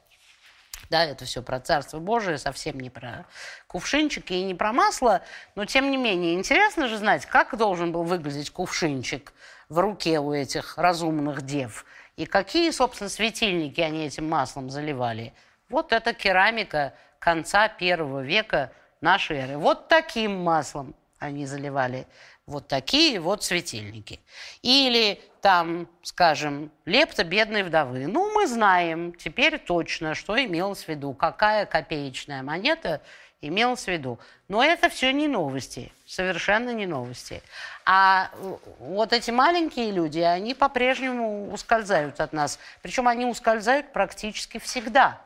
Да, это все про Царство Божие, совсем не про кувшинчики и не про масло. Но, тем не менее, интересно же знать, как должен был выглядеть кувшинчик в руке у этих разумных дев. И какие, собственно, светильники они этим маслом заливали. Вот это керамика конца первого века нашей эры. Вот таким маслом они заливали вот такие вот светильники. Или там, скажем, лепта бедной вдовы. Ну, мы знаем теперь точно, что имелось в виду, какая копеечная монета имелась в виду. Но это все не новости, совершенно не новости. А вот эти маленькие люди, они по-прежнему ускользают от нас. Причем они ускользают практически всегда.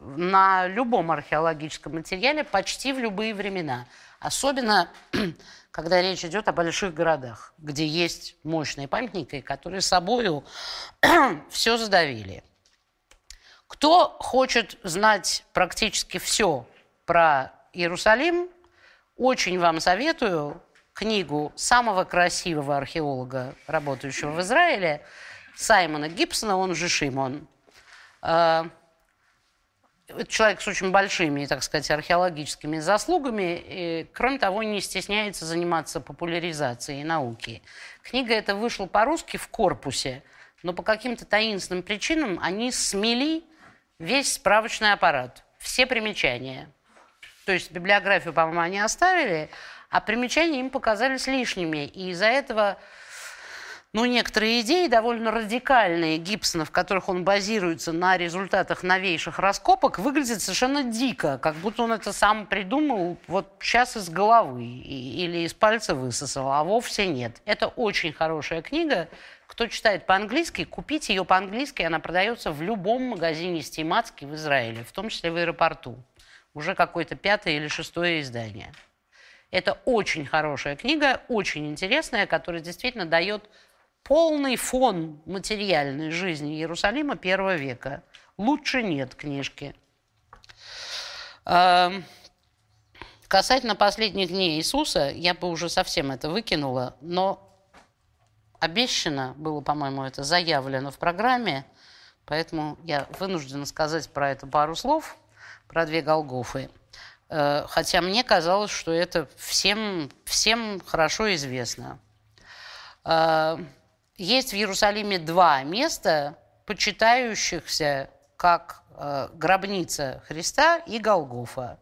На любом археологическом материале почти в любые времена. Особенно когда речь идет о больших городах, где есть мощные памятники, которые собою все задавили. Кто хочет знать практически все про Иерусалим, очень вам советую книгу самого красивого археолога, работающего в Израиле, Саймона Гибсона, он же Шимон. Э, это человек с очень большими, так сказать, археологическими заслугами, и, кроме того, не стесняется заниматься популяризацией науки. Книга эта вышла по-русски в корпусе, но по каким-то таинственным причинам они смели весь справочный аппарат, все примечания. То есть библиографию, по-моему, они оставили, а примечания им показались лишними, и из-за этого но некоторые идеи довольно радикальные Гибсона, в которых он базируется на результатах новейших раскопок, выглядят совершенно дико, как будто он это сам придумал вот сейчас из головы или из пальца высосал, а вовсе нет. Это очень хорошая книга. Кто читает по-английски, купите ее по-английски, она продается в любом магазине Стимацки в Израиле, в том числе в аэропорту. Уже какое-то пятое или шестое издание. Это очень хорошая книга, очень интересная, которая действительно дает полный фон материальной жизни Иерусалима первого века. Лучше нет книжки. Эм, касательно последних дней Иисуса, я бы уже совсем это выкинула, но обещано было, по-моему, это заявлено в программе, поэтому я вынуждена сказать про это пару слов, про две Голгофы. Э, хотя мне казалось, что это всем, всем хорошо известно. Э, есть в Иерусалиме два места, почитающихся как э, гробница Христа и Голгофа.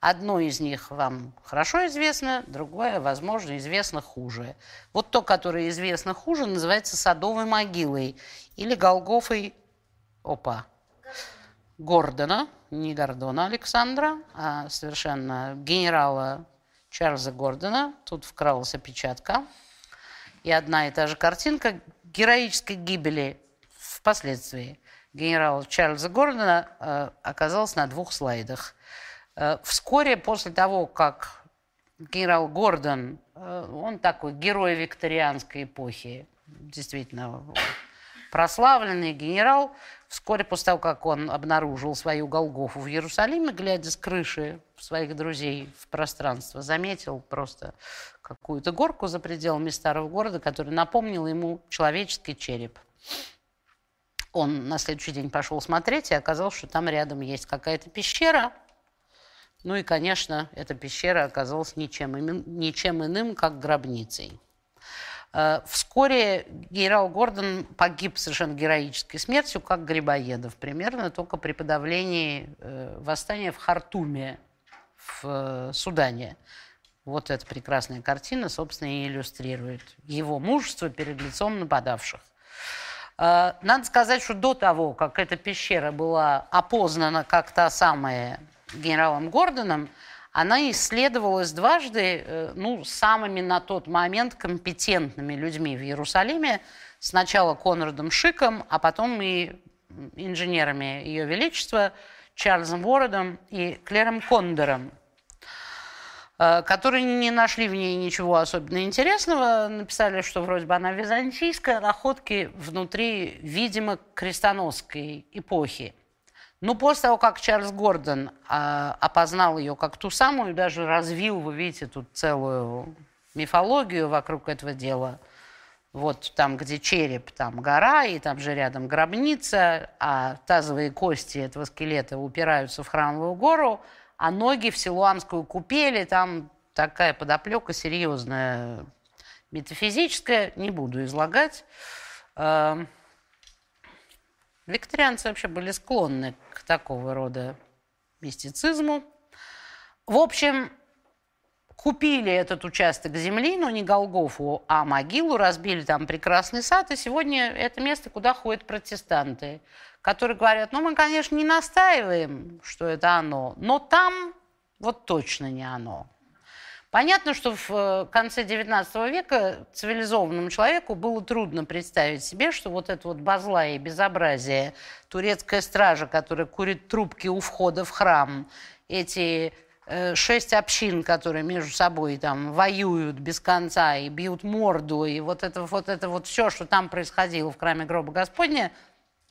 Одно из них вам хорошо известно, другое, возможно, известно хуже. Вот то, которое известно хуже, называется Садовой могилой или Голгофой, опа, Гордона, не Гордона Александра, а совершенно генерала Чарльза Гордона. Тут вкралась опечатка и одна и та же картинка героической гибели впоследствии генерала Чарльза Гордона э, оказалась на двух слайдах. Э, вскоре после того, как генерал Гордон, э, он такой герой викторианской эпохи, действительно прославленный генерал, вскоре после того, как он обнаружил свою Голгофу в Иерусалиме, глядя с крыши своих друзей в пространство, заметил просто какую-то горку за пределами старого города, которая напомнила ему человеческий череп. Он на следующий день пошел смотреть, и оказалось, что там рядом есть какая-то пещера. Ну и, конечно, эта пещера оказалась ничем, ничем иным, как гробницей. Э, вскоре генерал Гордон погиб совершенно героической смертью, как Грибоедов, примерно только при подавлении э, восстания в Хартуме, в э, Судане. Вот эта прекрасная картина, собственно, и иллюстрирует его мужество перед лицом нападавших. Надо сказать, что до того, как эта пещера была опознана как та самая генералом Гордоном, она исследовалась дважды э, ну, самыми на тот момент компетентными людьми в Иерусалиме. Сначала Конрадом Шиком, а потом и инженерами Ее Величества Чарльзом Вородом и Клером Кондором, э, которые не нашли в ней ничего особенно интересного, написали, что вроде бы она византийская, находки внутри, видимо, крестоносской эпохи. Но после того, как Чарльз Гордон а, опознал ее как ту самую, даже развил, вы видите, тут целую мифологию вокруг этого дела. Вот там, где череп, там гора, и там же рядом гробница, а тазовые кости этого скелета упираются в храмовую гору, а ноги в Силуамскую купели, там такая подоплека серьезная, метафизическая, не буду излагать. Эм, викторианцы вообще были склонны к такого рода мистицизму. В общем, купили этот участок земли, но не Голгофу, а могилу, разбили там прекрасный сад, и сегодня это место, куда ходят протестанты, которые говорят, ну мы, конечно, не настаиваем, что это оно, но там вот точно не оно. Понятно, что в э, конце XIX века цивилизованному человеку было трудно представить себе, что вот это вот базла и безобразие, турецкая стража, которая курит трубки у входа в храм, эти э, шесть общин, которые между собой там воюют без конца и бьют морду, и вот это вот, это вот все, что там происходило в храме гроба Господня,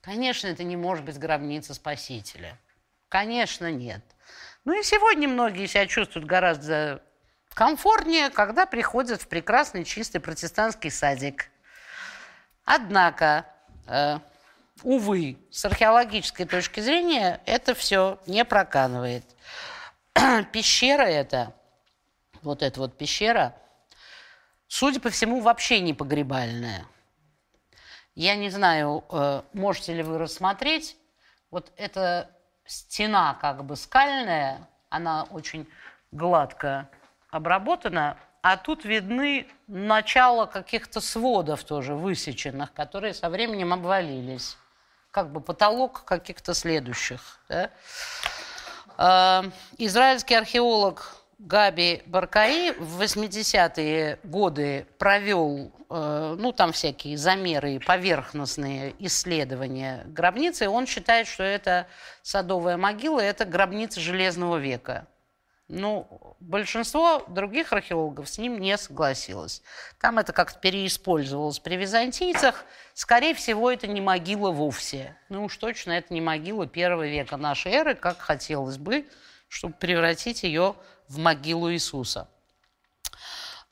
конечно, это не может быть гробница Спасителя. Конечно, нет. Ну и сегодня многие себя чувствуют гораздо комфортнее, когда приходят в прекрасный чистый протестантский садик. Однако, э, увы, с археологической точки зрения это все не проканывает. пещера эта, вот эта вот пещера, судя по всему, вообще не погребальная. Я не знаю, э, можете ли вы рассмотреть, вот эта стена как бы скальная, она очень гладкая обработано, а тут видны начало каких-то сводов тоже высеченных, которые со временем обвалились. Как бы потолок каких-то следующих. Да? Э, израильский археолог Габи Баркаи в 80-е годы провел, э, ну, там всякие замеры, поверхностные исследования гробницы. Он считает, что это садовая могила, это гробница Железного века. Ну, большинство других археологов с ним не согласилось. Там это как-то переиспользовалось при византийцах. Скорее всего, это не могила вовсе. Ну уж точно это не могила первого века нашей эры, как хотелось бы, чтобы превратить ее в могилу Иисуса.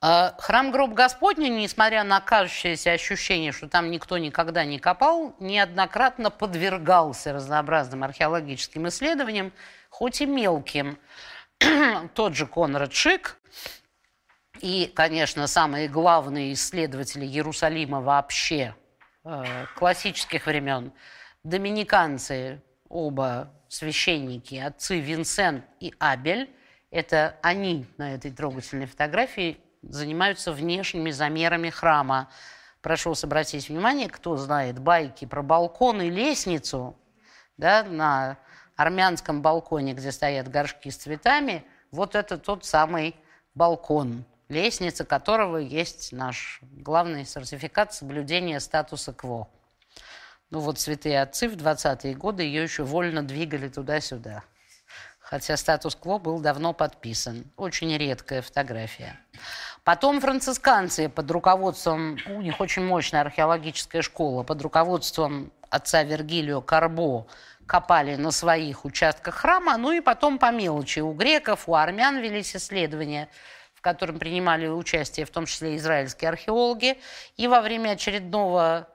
А, храм гроб Господня, несмотря на кажущееся ощущение, что там никто никогда не копал, неоднократно подвергался разнообразным археологическим исследованиям, хоть и мелким. тот же Конрад Шик. И, конечно, самые главные исследователи Иерусалима вообще э, классических времен, доминиканцы, оба священники, отцы Винсент и Абель, это они на этой трогательной фотографии занимаются внешними замерами храма. Прошу обратить внимание, кто знает байки про балкон и лестницу, да, на армянском балконе, где стоят горшки с цветами, вот это тот самый балкон, лестница которого есть наш главный сертификат соблюдения статуса КВО. Ну вот святые отцы в 20-е годы ее еще вольно двигали туда-сюда. Хотя статус-кво был давно подписан. Очень редкая фотография. Потом францисканцы под руководством, у них очень мощная археологическая школа, под руководством отца Вергилио Карбо копали на своих участках храма, ну и потом по мелочи. У греков, у армян велись исследования, в котором принимали участие в том числе израильские археологи. И во время очередного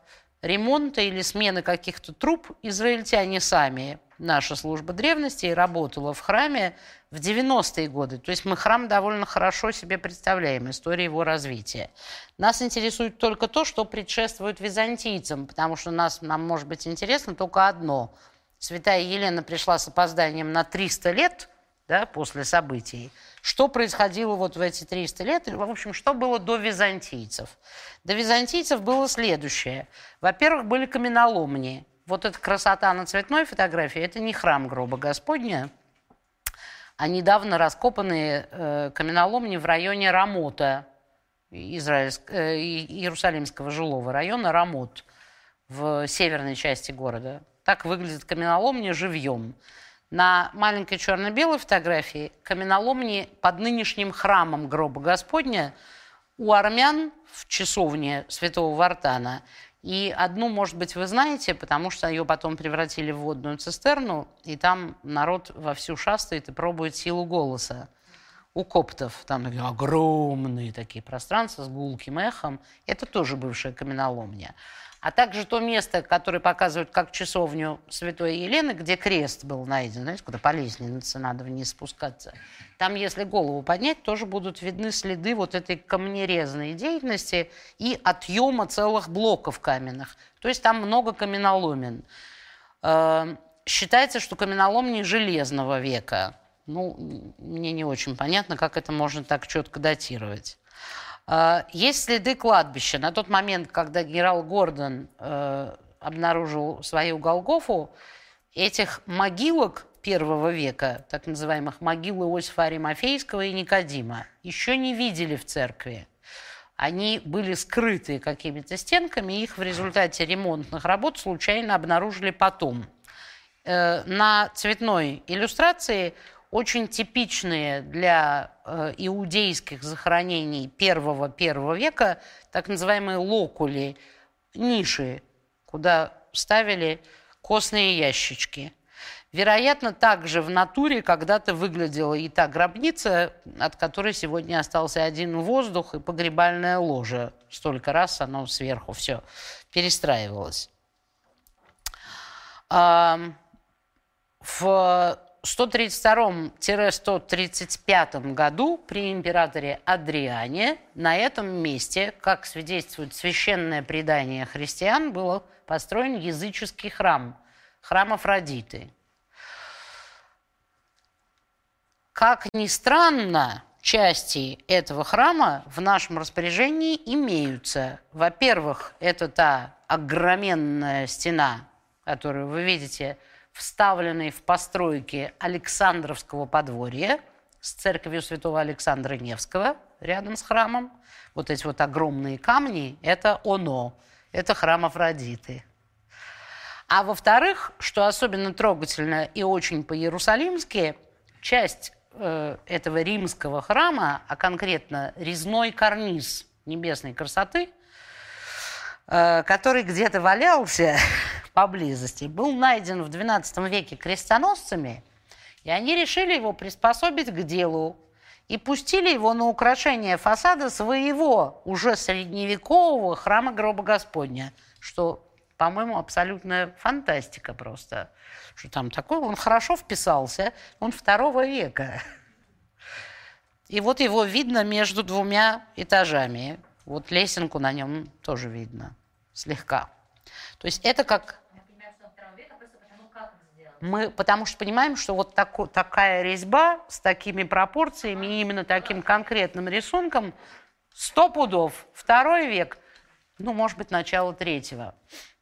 ремонта или смены каких-то труб израильтяне сами, наша служба древности, работала в храме в 90-е годы. То есть мы храм довольно хорошо себе представляем, историю его развития. Нас интересует только то, что предшествует византийцам, потому что нас, нам может быть интересно только одно – Святая Елена пришла с опозданием на 300 лет да, после событий. Что происходило вот в эти 300 лет? В общем, что было до византийцев? До византийцев было следующее. Во-первых, были каменоломни. Вот эта красота на цветной фотографии – это не храм гроба Господня, а недавно раскопанные э, каменоломни в районе Рамота, Израильск, э, Иерусалимского жилого района Рамот в северной части города. Так выглядит каменоломня живьем. На маленькой черно-белой фотографии каменоломни под нынешним храмом гроба Господня у армян в часовне святого Вартана. И одну, может быть, вы знаете, потому что ее потом превратили в водную цистерну, и там народ вовсю шастает и пробует силу голоса. у коптов. Там такие огромные такие пространства с гулким эхом. Это тоже бывшая каменоломня. А также то место, которое показывают как часовню Святой Елены, где крест был найден, знаете, куда по лестнице надо вниз спускаться. Там, если голову поднять, тоже будут видны следы вот этой камнерезной деятельности и отъема целых блоков каменных. То есть там много каменоломен. Э, считается, что каменоломни железного века. Ну, мне не очень понятно, как это можно так четко датировать. А, есть следы кладбища. На тот момент, когда генерал Гордон э, обнаружил свою Голгофу, этих могилок первого века, так называемых могил Иосифа Аримафейского и Никодима, еще не видели в церкви. Они были скрыты какими-то стенками, и их в результате ремонтных работ случайно обнаружили потом. Э, на цветной иллюстрации очень типичные для э, иудейских захоронений первого-первого века так называемые локули, ниши, куда ставили костные ящички. Вероятно, также в натуре когда-то выглядела и та гробница, от которой сегодня остался один воздух и погребальное ложе. Столько раз оно сверху все перестраивалось. В 132-135 году при императоре Адриане на этом месте, как свидетельствует священное предание христиан, был построен языческий храм, храм Афродиты. Как ни странно, части этого храма в нашем распоряжении имеются. Во-первых, это та огроменная стена, которую вы видите – вставленный в постройки Александровского подворья с церковью святого Александра Невского рядом с храмом. Вот эти вот огромные камни – это оно, это храм Афродиты. А во-вторых, что особенно трогательно и очень по-иерусалимски, часть э, этого римского храма, а конкретно резной карниз небесной красоты, э, который где-то валялся поблизости, был найден в XII веке крестоносцами, и они решили его приспособить к делу и пустили его на украшение фасада своего уже средневекового храма гроба Господня, что, по-моему, абсолютная фантастика просто. Что там такое, он хорошо вписался, он второго века. И вот его видно между двумя этажами. Вот лесенку на нем тоже видно слегка. То есть это как мы, потому что понимаем, что вот тако, такая резьба с такими пропорциями и именно таким конкретным рисунком сто пудов, второй век, ну, может быть, начало третьего.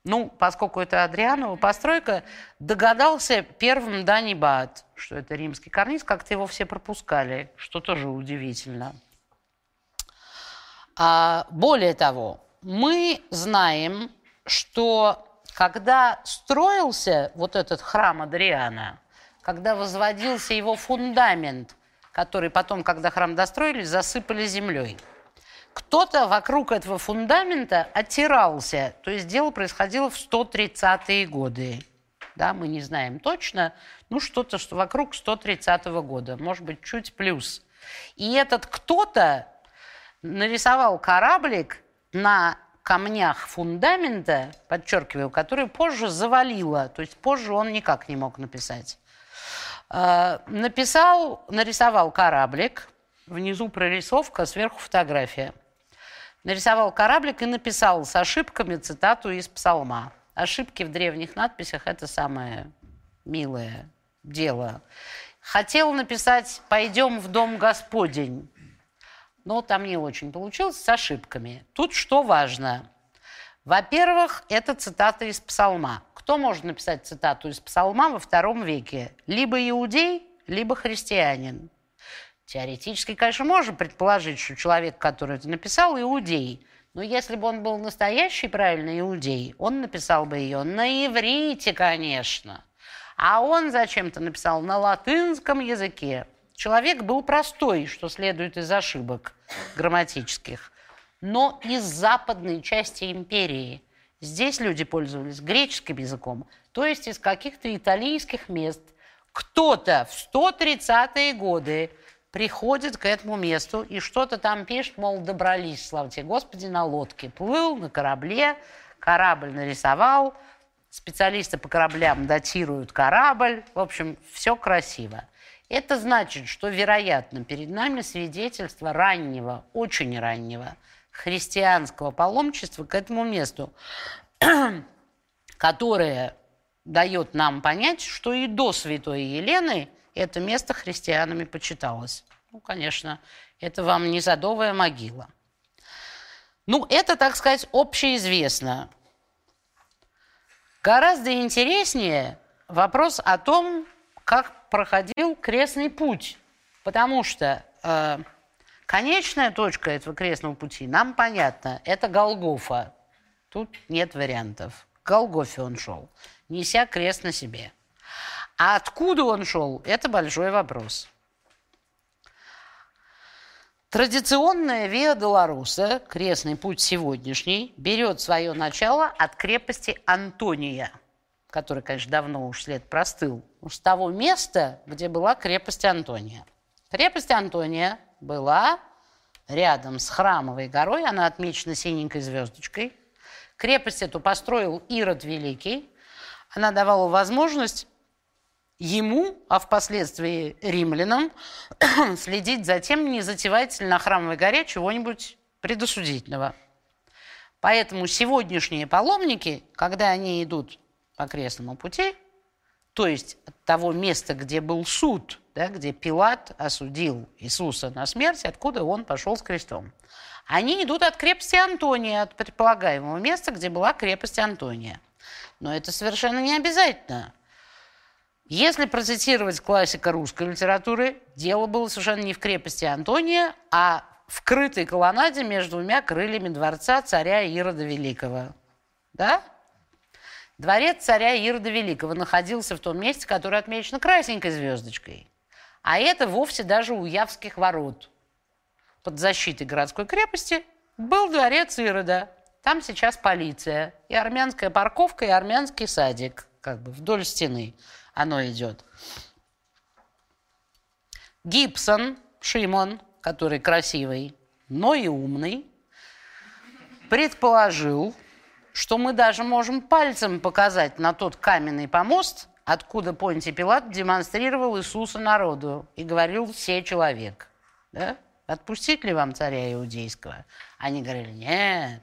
Ну, поскольку это Адрианова постройка, догадался первым Дани Бат, что это римский карниз, как-то его все пропускали, что тоже удивительно. А, более того, мы знаем, что когда строился вот этот храм Адриана, когда возводился его фундамент, который потом, когда храм достроили, засыпали землей, кто-то вокруг этого фундамента оттирался. То есть дело происходило в 130-е годы. Да, мы не знаем точно, ну что-то что вокруг 130 -го года, может быть, чуть плюс. И этот кто-то нарисовал кораблик на камнях фундамента, подчеркиваю, который позже завалило, то есть позже он никак не мог написать. Э, написал, нарисовал кораблик, внизу прорисовка, сверху фотография. Нарисовал кораблик и написал с ошибками цитату из псалма. Ошибки в древних надписях – это самое милое дело. Хотел написать «Пойдем в дом Господень», но там не очень получилось, с ошибками. Тут что важно? Во-первых, это цитата из Псалма. Кто может написать цитату из Псалма во втором веке? Либо иудей, либо христианин. Теоретически, конечно, можно предположить, что человек, который это написал, иудей. Но если бы он был настоящий правильный иудей, он написал бы ее на иврите, конечно. А он зачем-то написал на латынском языке. Человек был простой, что следует из ошибок грамматических, но из западной части империи. Здесь люди пользовались греческим языком, то есть из каких-то итальянских мест. Кто-то в 130-е годы приходит к этому месту и что-то там пишет, мол, добрались, слава тебе Господи, на лодке. Плыл на корабле, корабль нарисовал, специалисты по кораблям датируют корабль. В общем, все красиво. Это значит, что, вероятно, перед нами свидетельство раннего, очень раннего христианского паломничества к этому месту, которое дает нам понять, что и до святой Елены это место христианами почиталось. Ну, конечно, это вам не задовая могила. Ну, это, так сказать, общеизвестно. Гораздо интереснее вопрос о том, как проходил крестный путь. Потому что э, конечная точка этого крестного пути нам понятна. Это Голгофа. Тут нет вариантов. К Голгофе он шел, неся крест на себе. А откуда он шел, это большой вопрос. Традиционная Виа Долоруса, крестный путь сегодняшний, берет свое начало от крепости Антония, который, конечно, давно уж след простыл, с того места, где была крепость Антония. Крепость Антония была рядом с Храмовой горой, она отмечена синенькой звездочкой. Крепость эту построил Ирод Великий. Она давала возможность ему, а впоследствии римлянам, следить за тем, не затевать ли на Храмовой горе чего-нибудь предосудительного. Поэтому сегодняшние паломники, когда они идут по крестному пути, то есть от того места, где был суд, да, где Пилат осудил Иисуса на смерть, откуда он пошел с крестом, они идут от крепости Антония, от предполагаемого места, где была крепость Антония. Но это совершенно не обязательно. Если процитировать классика русской литературы, дело было совершенно не в крепости Антония, а в крытой колоннаде между двумя крыльями дворца царя Ирода Великого. Да? Дворец царя Ирода Великого находился в том месте, которое отмечено красненькой звездочкой. А это вовсе даже у Явских ворот. Под защитой городской крепости был дворец Ирода. Там сейчас полиция. И армянская парковка, и армянский садик как бы вдоль стены оно идет. Гибсон, Шимон, который красивый, но и умный, предположил, что мы даже можем пальцем показать на тот каменный помост, откуда Понтий Пилат демонстрировал Иисуса народу и говорил «все человек». Да? Отпустить ли вам царя иудейского? Они говорили «нет».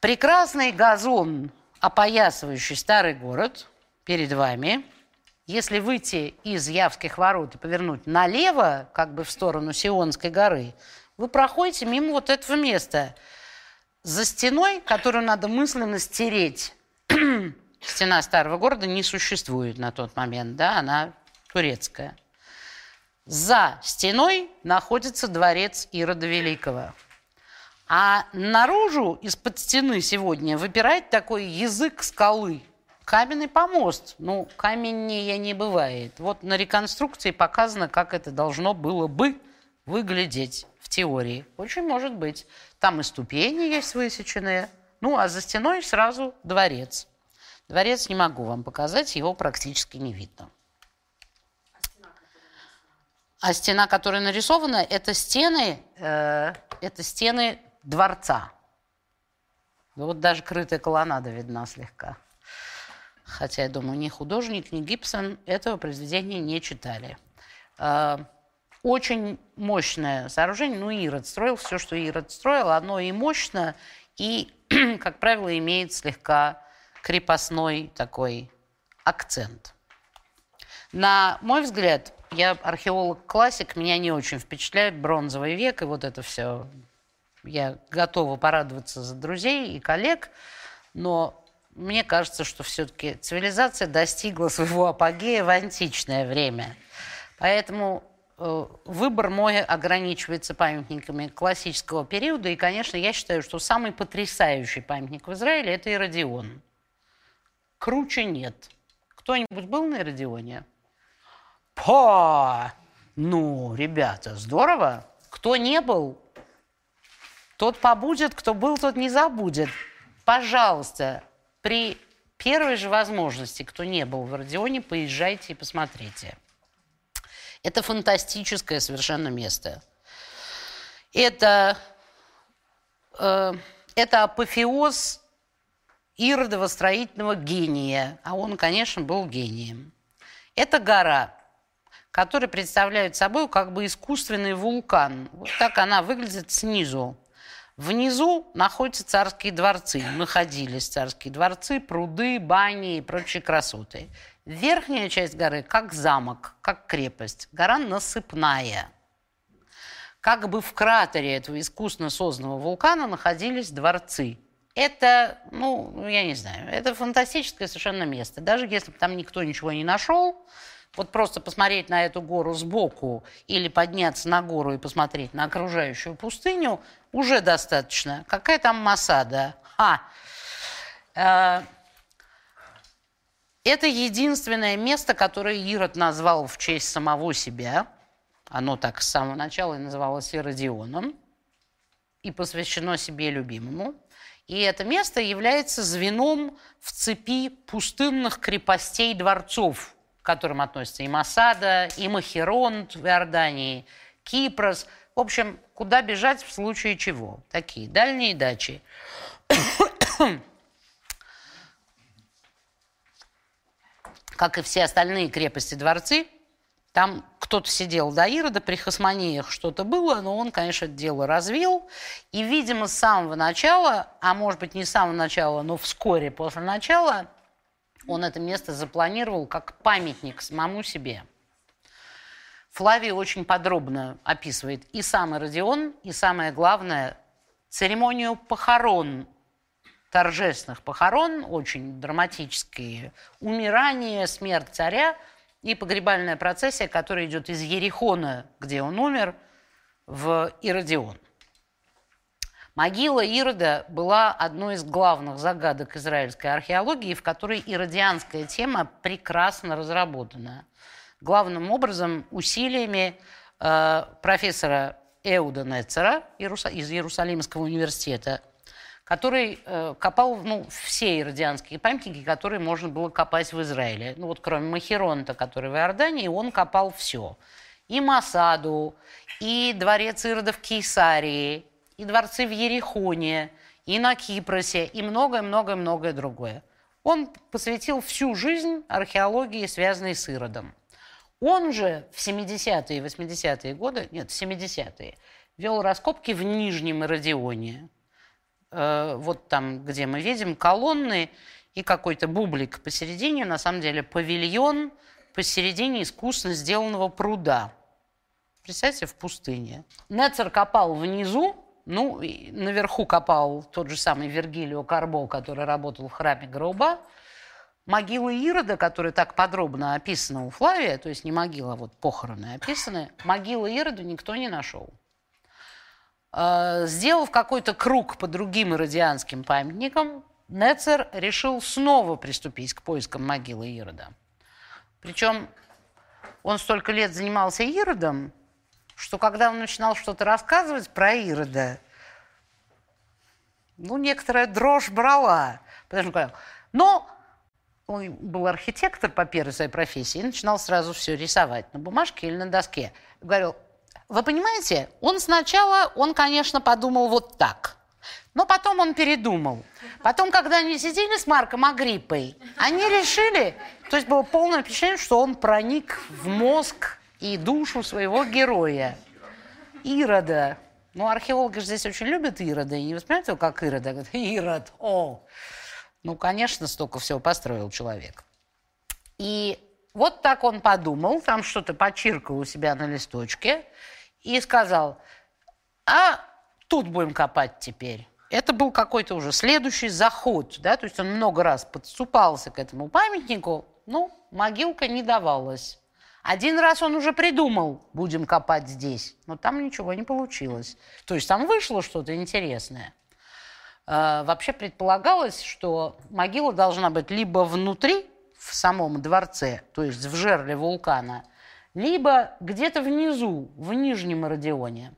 Прекрасный газон, опоясывающий старый город – перед вами. Если выйти из Явских ворот и повернуть налево, как бы в сторону Сионской горы, вы проходите мимо вот этого места. За стеной, которую надо мысленно стереть, стена старого города не существует на тот момент, да, она турецкая. За стеной находится дворец Ирода Великого. А наружу из-под стены сегодня выпирает такой язык скалы – Каменный помост. Ну, каменнее не бывает. Вот на реконструкции показано, как это должно было бы выглядеть в теории. Очень может быть. Там и ступени есть высеченные. Ну, а за стеной сразу дворец. Дворец не могу вам показать, его практически не видно. А стена, которая нарисована, это стены, э, это стены дворца. Вот даже крытая колоннада видна слегка хотя, я думаю, ни художник, ни Гибсон этого произведения не читали. А, очень мощное сооружение. Ну, Ирод строил все, что Ирод строил. Оно и мощно, и, как правило, имеет слегка крепостной такой акцент. На мой взгляд, я археолог-классик, меня не очень впечатляет бронзовый век и вот это все. Я готова порадоваться за друзей и коллег, но мне кажется, что все-таки цивилизация достигла своего апогея в античное время. Поэтому выбор мой ограничивается памятниками классического периода. И, конечно, я считаю, что самый потрясающий памятник в Израиле – это Иродион. Круче нет. Кто-нибудь был на Иродионе? По! Ну, ребята, здорово. Кто не был, тот побудет, кто был, тот не забудет. Пожалуйста, при первой же возможности, кто не был в Родионе, поезжайте и посмотрите. Это фантастическое совершенно место. Это, э, это апофеоз Иродова строительного гения, а он, конечно, был гением. Это гора, которая представляет собой как бы искусственный вулкан. Вот так она выглядит снизу. Внизу находятся царские дворцы, находились царские дворцы, пруды, бани и прочие красоты. Верхняя часть горы как замок, как крепость. Гора насыпная. Как бы в кратере этого искусственно созданного вулкана находились дворцы. Это, ну, я не знаю, это фантастическое совершенно место. Даже если бы там никто ничего не нашел, вот просто посмотреть на эту гору сбоку или подняться на гору и посмотреть на окружающую пустыню уже достаточно. Какая там Масада? А, это единственное место, которое Ирод назвал в честь самого себя. Оно так с самого начала и называлось Иродионом и посвящено себе любимому. И это место является звеном в цепи пустынных крепостей дворцов, к которым относятся и Масада, и Махеронт в Иордании, Кипрос. В общем, куда бежать в случае чего? Такие дальние дачи. Как и все остальные крепости-дворцы, там кто-то сидел до Ирода, при Хасманеях что-то было, но он, конечно, это дело развил. И, видимо, с самого начала, а может быть, не с самого начала, но вскоре после начала, он это место запланировал как памятник самому себе. Флавий очень подробно описывает и сам Родион, и самое главное, церемонию похорон торжественных похорон, очень драматические, умирание, смерть царя и погребальная процессия, которая идет из Ерихона, где он умер, в Иродион. Могила Ирода была одной из главных загадок израильской археологии, в которой иродианская тема прекрасно разработана. Главным образом усилиями э, профессора Эуда Нецера из Иерусалимского университета – который э, копал ну, все иродианские памятники, которые можно было копать в Израиле. Ну вот кроме Махеронта, который в Иордании, он копал все. И Масаду, и дворец Ирода в Кейсарии, и дворцы в Ерехоне, и на Кипросе, и многое-многое-многое другое. Он посвятил всю жизнь археологии, связанной с Иродом. Он же в 70-е и 80-е годы, нет, в 70-е, вел раскопки в Нижнем Иродионе, Э, вот там, где мы видим колонны и какой-то бублик посередине, на самом деле павильон посередине искусно сделанного пруда. Представьте, в пустыне. Нецер копал внизу, ну, и наверху копал тот же самый Вергилио Карбо, который работал в храме Гроба. Могилы Ирода, которые так подробно описаны у Флавия, то есть не могила, а вот похороны описаны, могилы Ирода никто не нашел. Э, сделав какой-то круг по другим иродианским памятникам, Нецер решил снова приступить к поискам могилы Ирода. Причем он столько лет занимался Иродом, что когда он начинал что-то рассказывать про Ирода, ну, некоторая дрожь брала. Потому что, но он был архитектор по первой своей профессии и начинал сразу все рисовать на бумажке или на доске. Говорил, вы понимаете, он сначала, он, конечно, подумал вот так. Но потом он передумал. Потом, когда они сидели с Марком Агриппой, они решили, то есть было полное впечатление, что он проник в мозг и душу своего героя. Ирода. Ну, археологи же здесь очень любят Ирода, и не воспринимают его как Ирода. Говорят, Ирод, о! Ну, конечно, столько всего построил человек. И вот так он подумал, там что-то почиркал у себя на листочке – и сказал, а тут будем копать теперь. Это был какой-то уже следующий заход, да, то есть он много раз подступался к этому памятнику, ну, могилка не давалась. Один раз он уже придумал, будем копать здесь, но там ничего не получилось. То есть там вышло что-то интересное. Э, вообще предполагалось, что могила должна быть либо внутри, в самом дворце, то есть в жерле вулкана – либо где-то внизу, в Нижнем Родионе.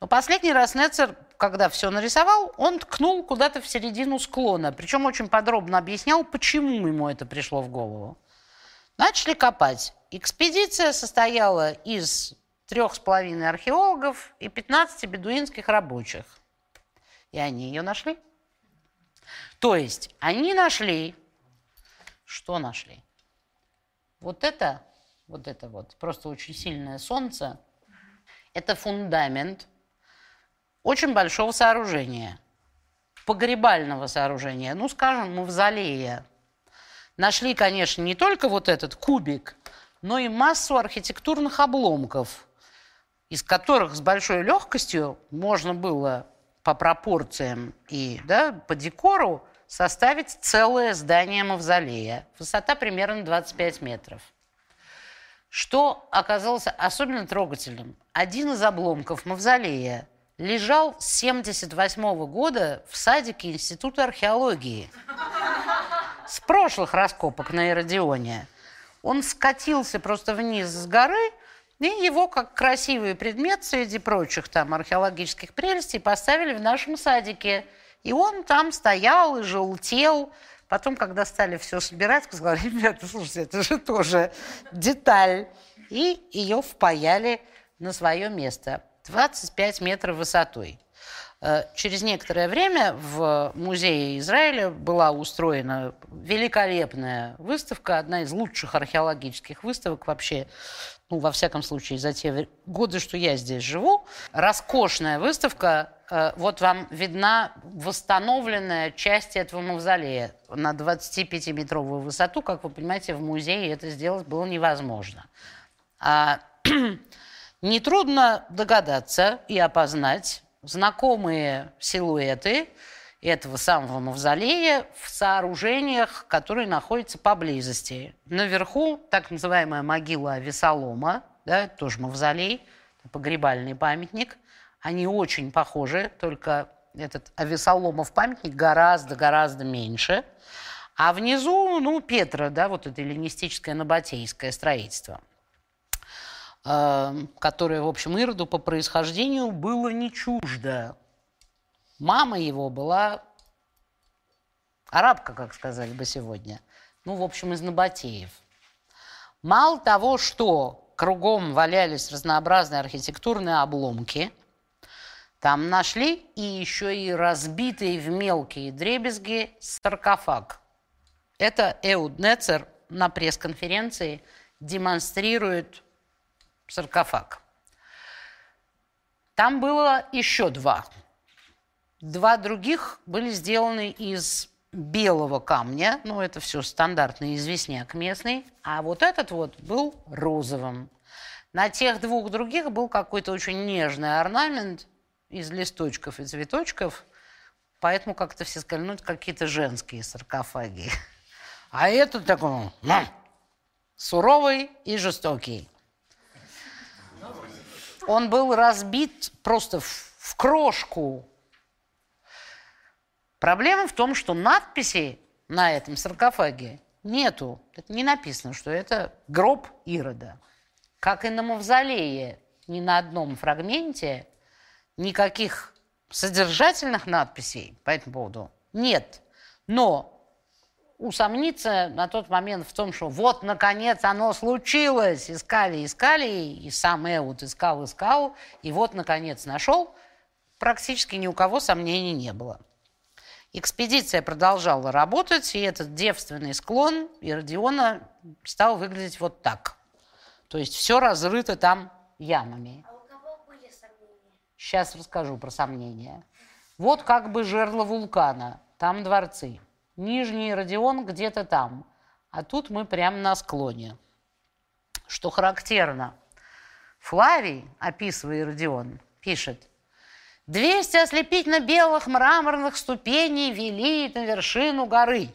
Но последний раз Нецер, когда все нарисовал, он ткнул куда-то в середину склона. Причем очень подробно объяснял, почему ему это пришло в голову. Начали копать. Экспедиция состояла из трех с половиной археологов и 15 бедуинских рабочих. И они ее нашли. То есть они нашли, что нашли? Вот это, вот это вот, просто очень сильное солнце, это фундамент очень большого сооружения, погребального сооружения, ну, скажем, мавзолея. Нашли, конечно, не только вот этот кубик, но и массу архитектурных обломков, из которых с большой легкостью можно было по пропорциям и да, по декору составить целое здание мавзолея. Высота примерно 25 метров. Что оказалось особенно трогательным? Один из обломков мавзолея лежал с 78 года в садике Института археологии. С прошлых раскопок на Иродионе. Он скатился просто вниз с горы, и его, как красивый предмет среди прочих там археологических прелестей, поставили в нашем садике. И он там стоял и желтел. Потом, когда стали все собирать, сказали, ребята, слушайте, это же тоже деталь. И ее впаяли на свое место. 25 метров высотой. Э, через некоторое время в музее Израиля была устроена великолепная выставка, одна из лучших археологических выставок вообще, ну, во всяком случае, за те годы, что я здесь живу. Роскошная выставка. Э, вот вам видна восстановленная часть этого мавзолея на 25-метровую высоту. Как вы понимаете, в музее это сделать было невозможно. А Нетрудно догадаться и опознать знакомые силуэты этого самого мавзолея в сооружениях, которые находятся поблизости. Наверху так называемая могила Авесолома, да, тоже мавзолей, погребальный памятник. Они очень похожи, только этот Авесоломов памятник гораздо-гораздо меньше. А внизу, ну, Петра, да, вот это эллинистическое набатейское строительство – Эм, которое, в общем, Ироду по происхождению было не чуждо. Мама его была арабка, как сказали бы сегодня. Ну, в общем, из Набатеев. Мало того, что кругом валялись разнообразные архитектурные обломки, там нашли и еще и разбитый в мелкие дребезги саркофаг. Это Эуд Нецер на пресс-конференции демонстрирует саркофаг. Там было еще два. Два других были сделаны из белого камня, ну это все стандартный известняк местный, а вот этот вот был розовым. На тех двух других был какой-то очень нежный орнамент из листочков и цветочков, поэтому как-то все сказали, ну это какие-то женские саркофаги. А этот такой, ну, суровый и жестокий. Он был разбит просто в, в крошку. Проблема в том, что надписи на этом саркофаге нету. Это не написано, что это гроб Ирода. Как и на мавзолее, ни на одном фрагменте никаких содержательных надписей по этому поводу нет. Но усомниться на тот момент в том, что вот, наконец, оно случилось. Искали, искали, и сам Эуд искал, искал, и вот, наконец, нашел. Практически ни у кого сомнений не было. Экспедиция продолжала работать, и этот девственный склон Иродиона стал выглядеть вот так. То есть все разрыто там ямами.
А у кого были сомнения?
Сейчас расскажу про сомнения. Вот как бы жерло вулкана, там дворцы. Нижний Родион где-то там. А тут мы прямо на склоне. Что характерно, Флавий, описывая Родион, пишет, «Двести ослепительно-белых мраморных ступеней вели на вершину горы».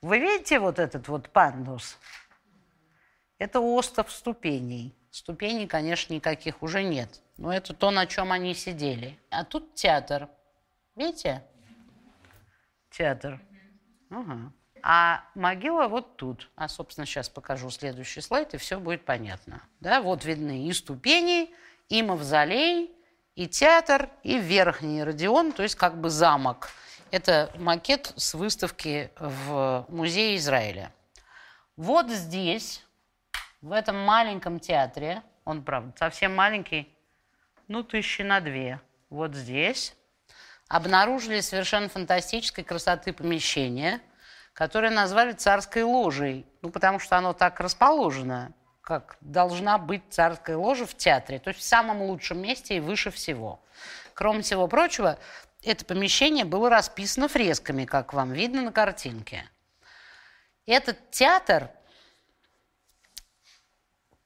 Вы видите вот этот вот пандус? Это остров ступеней. Ступеней, конечно, никаких уже нет. Но это то, на чем они сидели. А тут театр. Видите? Театр. Ага. А могила вот тут. А, собственно, сейчас покажу следующий слайд, и все будет понятно. Да, вот видны и ступени, и мавзолей, и театр, и верхний Родион, то есть как бы замок. Это макет с выставки в Музее Израиля. Вот здесь, в этом маленьком театре, он, правда, совсем маленький, ну, тысячи на две, вот здесь, обнаружили совершенно фантастической красоты помещение, которое назвали царской ложей, ну, потому что оно так расположено, как должна быть царская ложа в театре, то есть в самом лучшем месте и выше всего. Кроме всего прочего, это помещение было расписано фресками, как вам видно на картинке. Этот театр,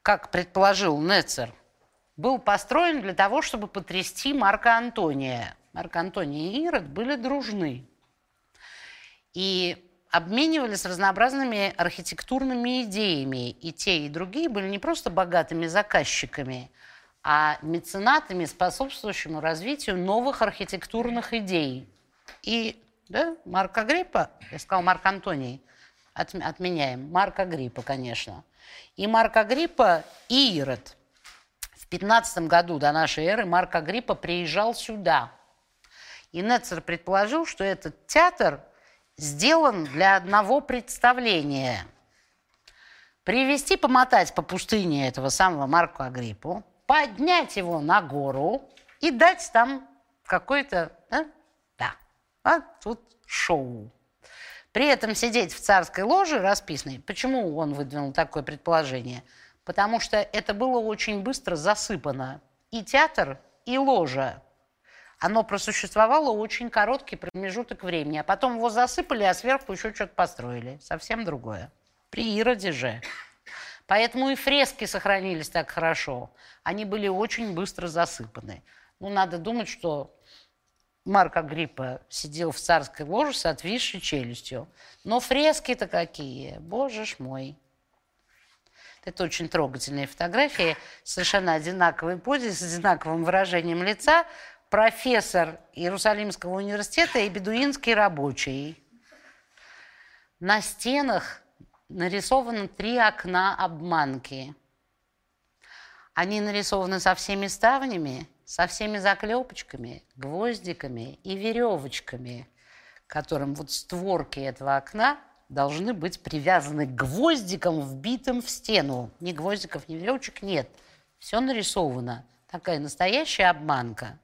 как предположил Нецер, был построен для того, чтобы потрясти Марка Антония. Марк Антоний и Ирод были дружны. И обменивались разнообразными архитектурными идеями. И те, и другие были не просто богатыми заказчиками, а меценатами, способствующими развитию новых архитектурных идей. И да, Марк Агриппа, я сказал Марк Антоний, от, отменяем, Марк Агриппа, конечно. И Марк Агриппа, и Ирод. В 15 году до нашей эры Марк Агриппа приезжал сюда. И Нецер предположил, что этот театр сделан для одного представления. Привести, помотать по пустыне этого самого Марку Агриппу – поднять его на гору и дать там какой-то, да, да, а тут шоу. При этом сидеть в царской ложе расписанной. Почему он выдвинул такое предположение? Потому что это было очень быстро засыпано. И театр, и ложа. Оно просуществовало очень короткий промежуток времени, а потом его засыпали, а сверху еще что-то построили. Совсем другое. При Ироде же. Поэтому и фрески сохранились так хорошо. Они были очень быстро засыпаны. Ну, надо думать, что Марк Агриппа сидел в царской ложе с отвисшей челюстью. Но фрески-то какие, боже ж мой. Это очень трогательные фотографии, совершенно одинаковой позе, с одинаковым выражением лица. Профессор Иерусалимского университета и бедуинский рабочий. На стенах нарисованы три окна обманки. Они нарисованы со всеми ставнями, со всеми заклепочками, гвоздиками и веревочками, которым вот створки этого окна должны быть привязаны к гвоздикам, вбитым в стену. Ни гвоздиков, ни веревочек нет. Все нарисовано. Такая настоящая обманка.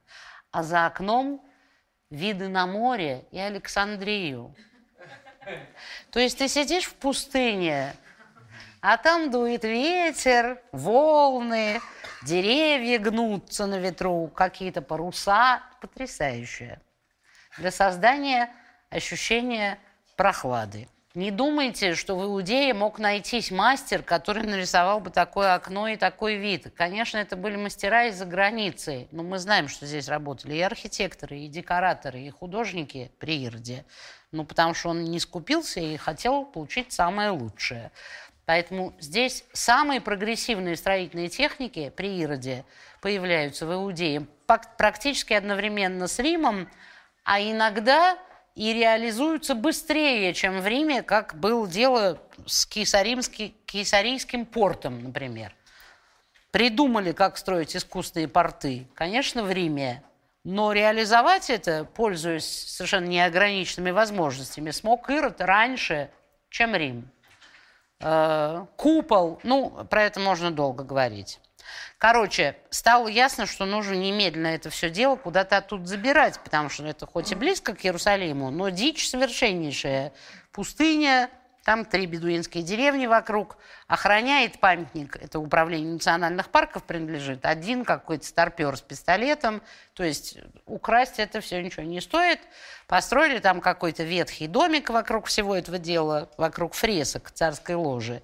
А за окном виды на море и Александрию. То есть ты сидишь в пустыне, а там дует ветер, волны, деревья гнутся на ветру, какие-то паруса. Потрясающее. Для создания ощущения прохлады. Не думайте, что в Иудее мог найтись мастер, который нарисовал бы такое окно и такой вид. Конечно, это были мастера из-за границы, но мы знаем, что здесь работали и архитекторы, и декораторы, и художники при Ирде. Ну, потому что он не скупился и хотел получить самое лучшее. Поэтому здесь самые прогрессивные строительные техники при Ироде появляются в Иудее практически одновременно с Римом, а иногда и реализуются быстрее, чем в Риме, как было дело с Кейсарийским портом, например. Придумали, как строить искусственные порты, конечно, в Риме, но реализовать это, пользуясь совершенно неограниченными возможностями, смог Ирод раньше, чем Рим. Э, купол, ну, про это можно долго говорить. Короче, стало ясно, что нужно немедленно это все дело куда-то оттуда забирать, потому что это хоть и близко к Иерусалиму, но дичь совершеннейшая. Пустыня, там три бедуинские деревни вокруг. Охраняет памятник, это управление национальных парков принадлежит, один какой-то старпер с пистолетом. То есть украсть это все ничего не стоит. Построили там какой-то ветхий домик вокруг всего этого дела, вокруг фресок царской ложи.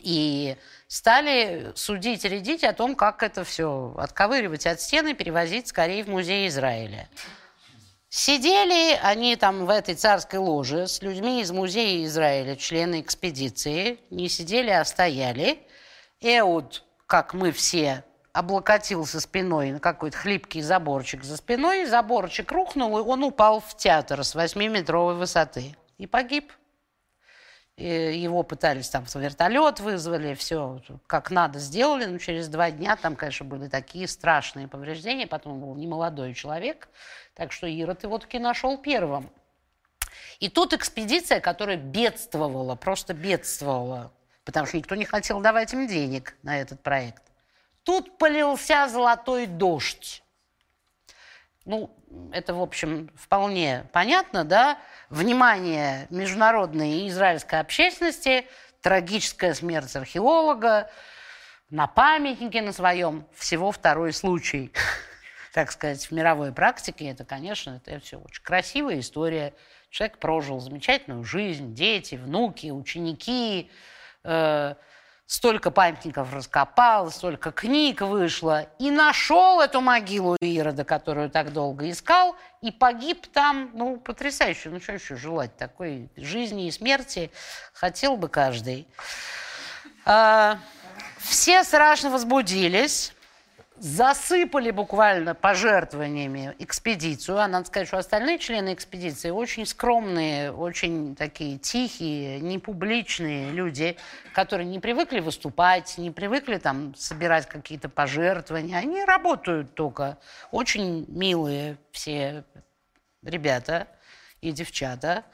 И стали судить и рядить о том, как это все отковыривать от стены, перевозить скорее в музей Израиля. Сидели они там в этой царской ложе с людьми из музея Израиля, члены экспедиции. Не сидели, а стояли. Эуд, как мы все, облокотился спиной на какой-то хлипкий заборчик за спиной. Заборчик рухнул, и он упал в театр с 8-метровой высоты. И погиб. Его пытались там в вертолет вызвали, все как надо сделали, но через два дня там, конечно, были такие страшные повреждения, потом был немолодой человек, так что Ирод его таки нашел первым. И тут экспедиция, которая бедствовала, просто бедствовала, потому что никто не хотел давать им денег на этот проект. Тут полился золотой дождь. Ну, это, в общем, вполне понятно, да? Внимание международной и израильской общественности, трагическая смерть археолога, на памятнике на своем всего второй случай. Так сказать, в мировой практике это, конечно, это все очень красивая история. Человек прожил замечательную жизнь, дети, внуки, ученики, э, столько памятников раскопал, столько книг вышло, и нашел эту могилу Ирода, которую так долго искал, и погиб там, ну, потрясающе, ну, что еще желать, такой жизни и смерти хотел бы каждый. А, все страшно возбудились, засыпали буквально пожертвованиями экспедицию. А надо сказать, что остальные члены экспедиции очень скромные, очень такие тихие, непубличные люди, которые не привыкли выступать, не привыкли там собирать какие-то пожертвования. Они работают только. Очень милые все ребята и девчата.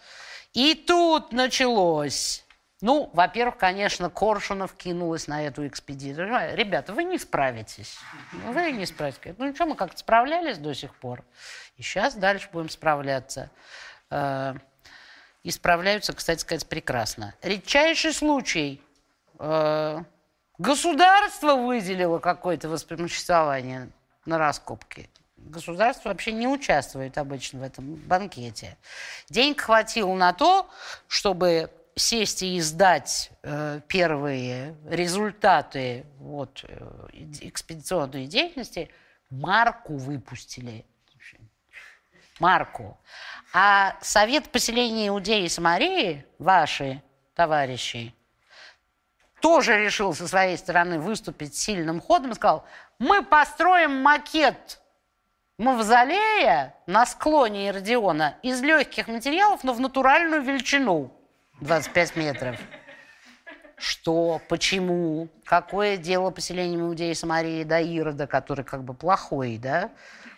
И тут началось ну, во-первых, конечно, Коршунов кинулась на эту экспедицию. Ребята, вы не справитесь. Вы не справитесь. Ну, ничего, мы как-то справлялись до сих пор. И сейчас дальше будем справляться. Э, и справляются, кстати сказать, прекрасно. Редчайший случай. Э, государство выделило какое-то воспомоществование на раскопки. Государство вообще не участвует обычно в этом банкете. Денег хватило на то, чтобы сесть и издать э, первые результаты вот, э, экспедиционной деятельности, марку выпустили. Марку. А Совет поселения Иудеи и Самарии, ваши товарищи, тоже решил со своей стороны выступить сильным ходом и сказал, мы построим макет мавзолея на склоне Иродиона из легких материалов, но в натуральную величину. 25 метров. Что, почему, какое дело поселением Иудеи и Самарии до Ирода, который как бы плохой, да?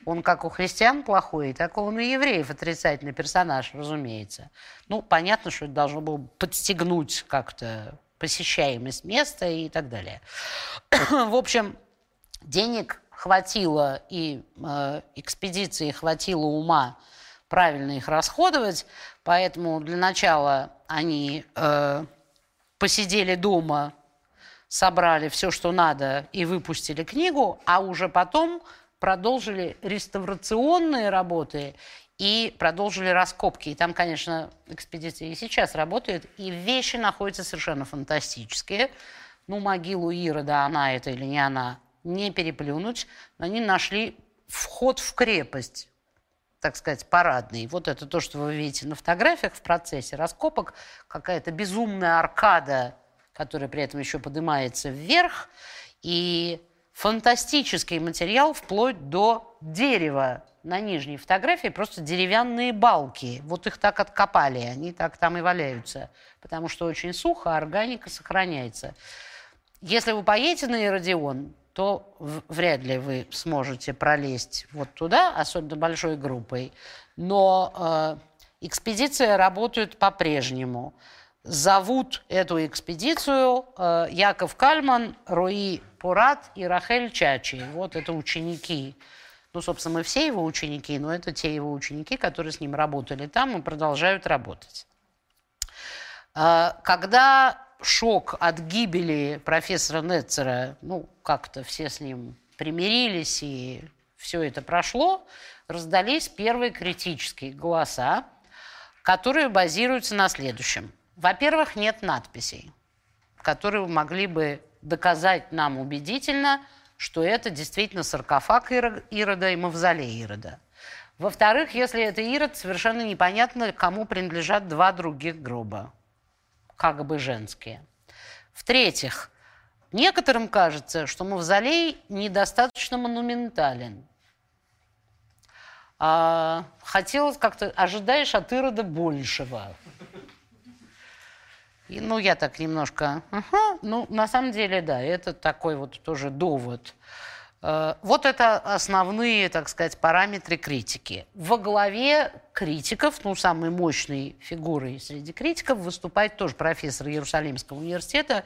Он как у христиан плохой, так он у евреев отрицательный персонаж, разумеется. Ну, понятно, что это должно было подстегнуть как-то посещаемость места и так далее. В общем, денег хватило и э, экспедиции хватило ума правильно их расходовать, поэтому для начала они э, посидели дома, собрали все, что надо, и выпустили книгу, а уже потом продолжили реставрационные работы и продолжили раскопки. И там, конечно, экспедиция и сейчас работает, и вещи находятся совершенно фантастические. Ну, могилу Ирода, она это или не она, не переплюнуть. Они нашли вход в крепость так сказать, парадный. Вот это то, что вы видите на фотографиях в процессе раскопок. Какая-то безумная аркада, которая при этом еще поднимается вверх. И фантастический материал вплоть до дерева. На нижней фотографии просто деревянные балки. Вот их так откопали, они так там и валяются. Потому что очень сухо, а органика сохраняется. Если вы поедете на Иродион, то вряд ли вы сможете пролезть вот туда, особенно большой группой. Но э, экспедиция работает по-прежнему. Зовут эту экспедицию э, Яков Кальман, Руи Пурат и Рахель Чачи. Вот это ученики. Ну, собственно, мы все его ученики, но это те его ученики, которые с ним работали там и продолжают работать. Э, когда шок от гибели профессора Нетцера, ну, как-то все с ним примирились, и все это прошло, раздались первые критические голоса, которые базируются на следующем. Во-первых, нет надписей, которые могли бы доказать нам убедительно, что это действительно саркофаг Ирода и мавзолей Ирода. Во-вторых, если это Ирод, совершенно непонятно, кому принадлежат два других гроба как бы женские. В-третьих, некоторым кажется, что мавзолей недостаточно монументален. А, хотелось как-то, ожидаешь от Ирода большего. И, ну, я так немножко, ага, ну, на самом деле, да, это такой вот тоже довод. Э, вот это основные, так сказать, параметры критики. Во главе критиков, ну, самой мощной фигурой среди критиков выступает тоже профессор Иерусалимского университета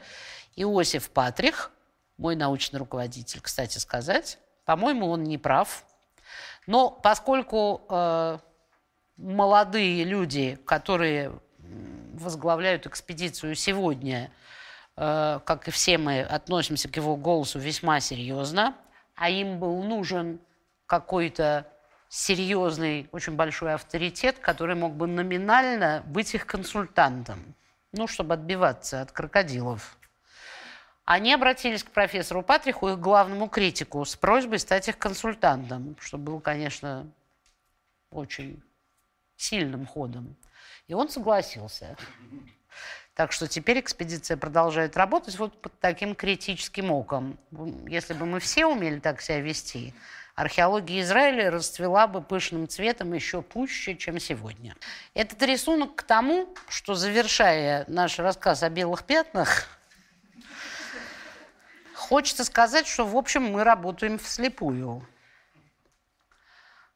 Иосиф Патрих, мой научный руководитель, кстати сказать. По-моему, он не прав. Но поскольку э, молодые люди, которые возглавляют экспедицию сегодня, э, как и все мы, относимся к его голосу весьма серьезно, а им был нужен какой-то серьезный, очень большой авторитет, который мог бы номинально быть их консультантом, ну, чтобы отбиваться от крокодилов. Они обратились к профессору Патриху, их главному критику, с просьбой стать их консультантом, что было, конечно, очень сильным ходом. И он согласился. Так что теперь экспедиция продолжает работать вот под таким критическим оком. Если бы мы все умели так себя вести, археология Израиля расцвела бы пышным цветом еще пуще, чем сегодня. Этот рисунок к тому, что, завершая наш рассказ о белых пятнах, хочется сказать, что, в общем, мы работаем вслепую.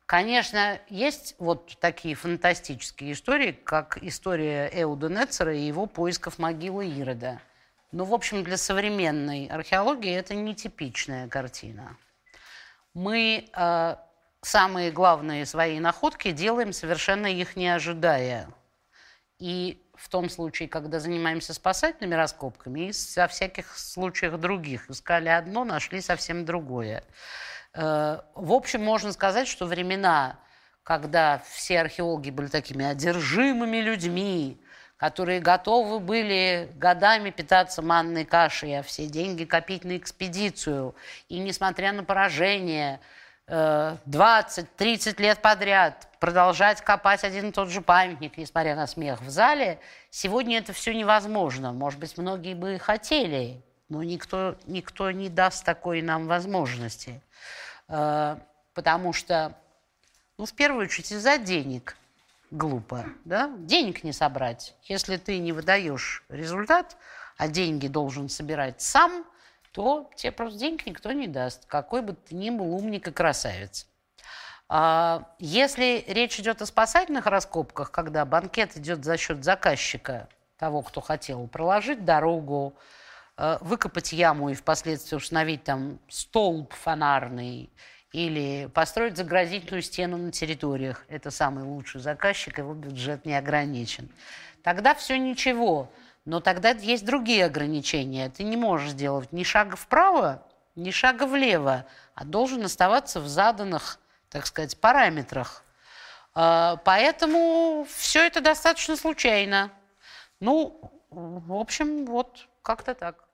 Конечно, есть вот такие фантастические истории, как история Эуда Нецера и его поисков могилы Ирода. Но, в общем, для современной археологии это нетипичная картина. Мы э, самые главные свои находки делаем, совершенно их не ожидая. И в том случае, когда занимаемся спасательными раскопками, и во всяких случаях других. Искали одно, нашли совсем другое. Э, в общем, можно сказать, что времена, когда все археологи были такими одержимыми людьми, которые готовы были годами питаться манной кашей, а все деньги копить на экспедицию. И несмотря на поражение, 20-30 э, лет подряд продолжать копать один и тот же памятник, несмотря на смех в зале, сегодня это все невозможно. Может быть, многие бы и хотели, но никто, никто не даст такой нам возможности. Э, потому что, ну, в первую очередь, из-за денег глупо, да? Денег не собрать. Если ты не выдаешь результат, а деньги должен собирать сам, то тебе просто денег никто не даст, какой бы ты ни был умник и красавец. А, если речь идет о спасательных раскопках, когда банкет идет за счет заказчика, того, кто хотел проложить дорогу, выкопать яму и впоследствии установить там столб фонарный или построить заградительную стену на территориях. Это самый лучший заказчик, его бюджет не ограничен. Тогда все ничего. Но тогда есть другие ограничения. Ты не можешь сделать ни шага вправо, ни шага влево, а должен оставаться в заданных, так сказать, параметрах. Э, поэтому все это достаточно случайно. Ну, в общем, вот как-то так.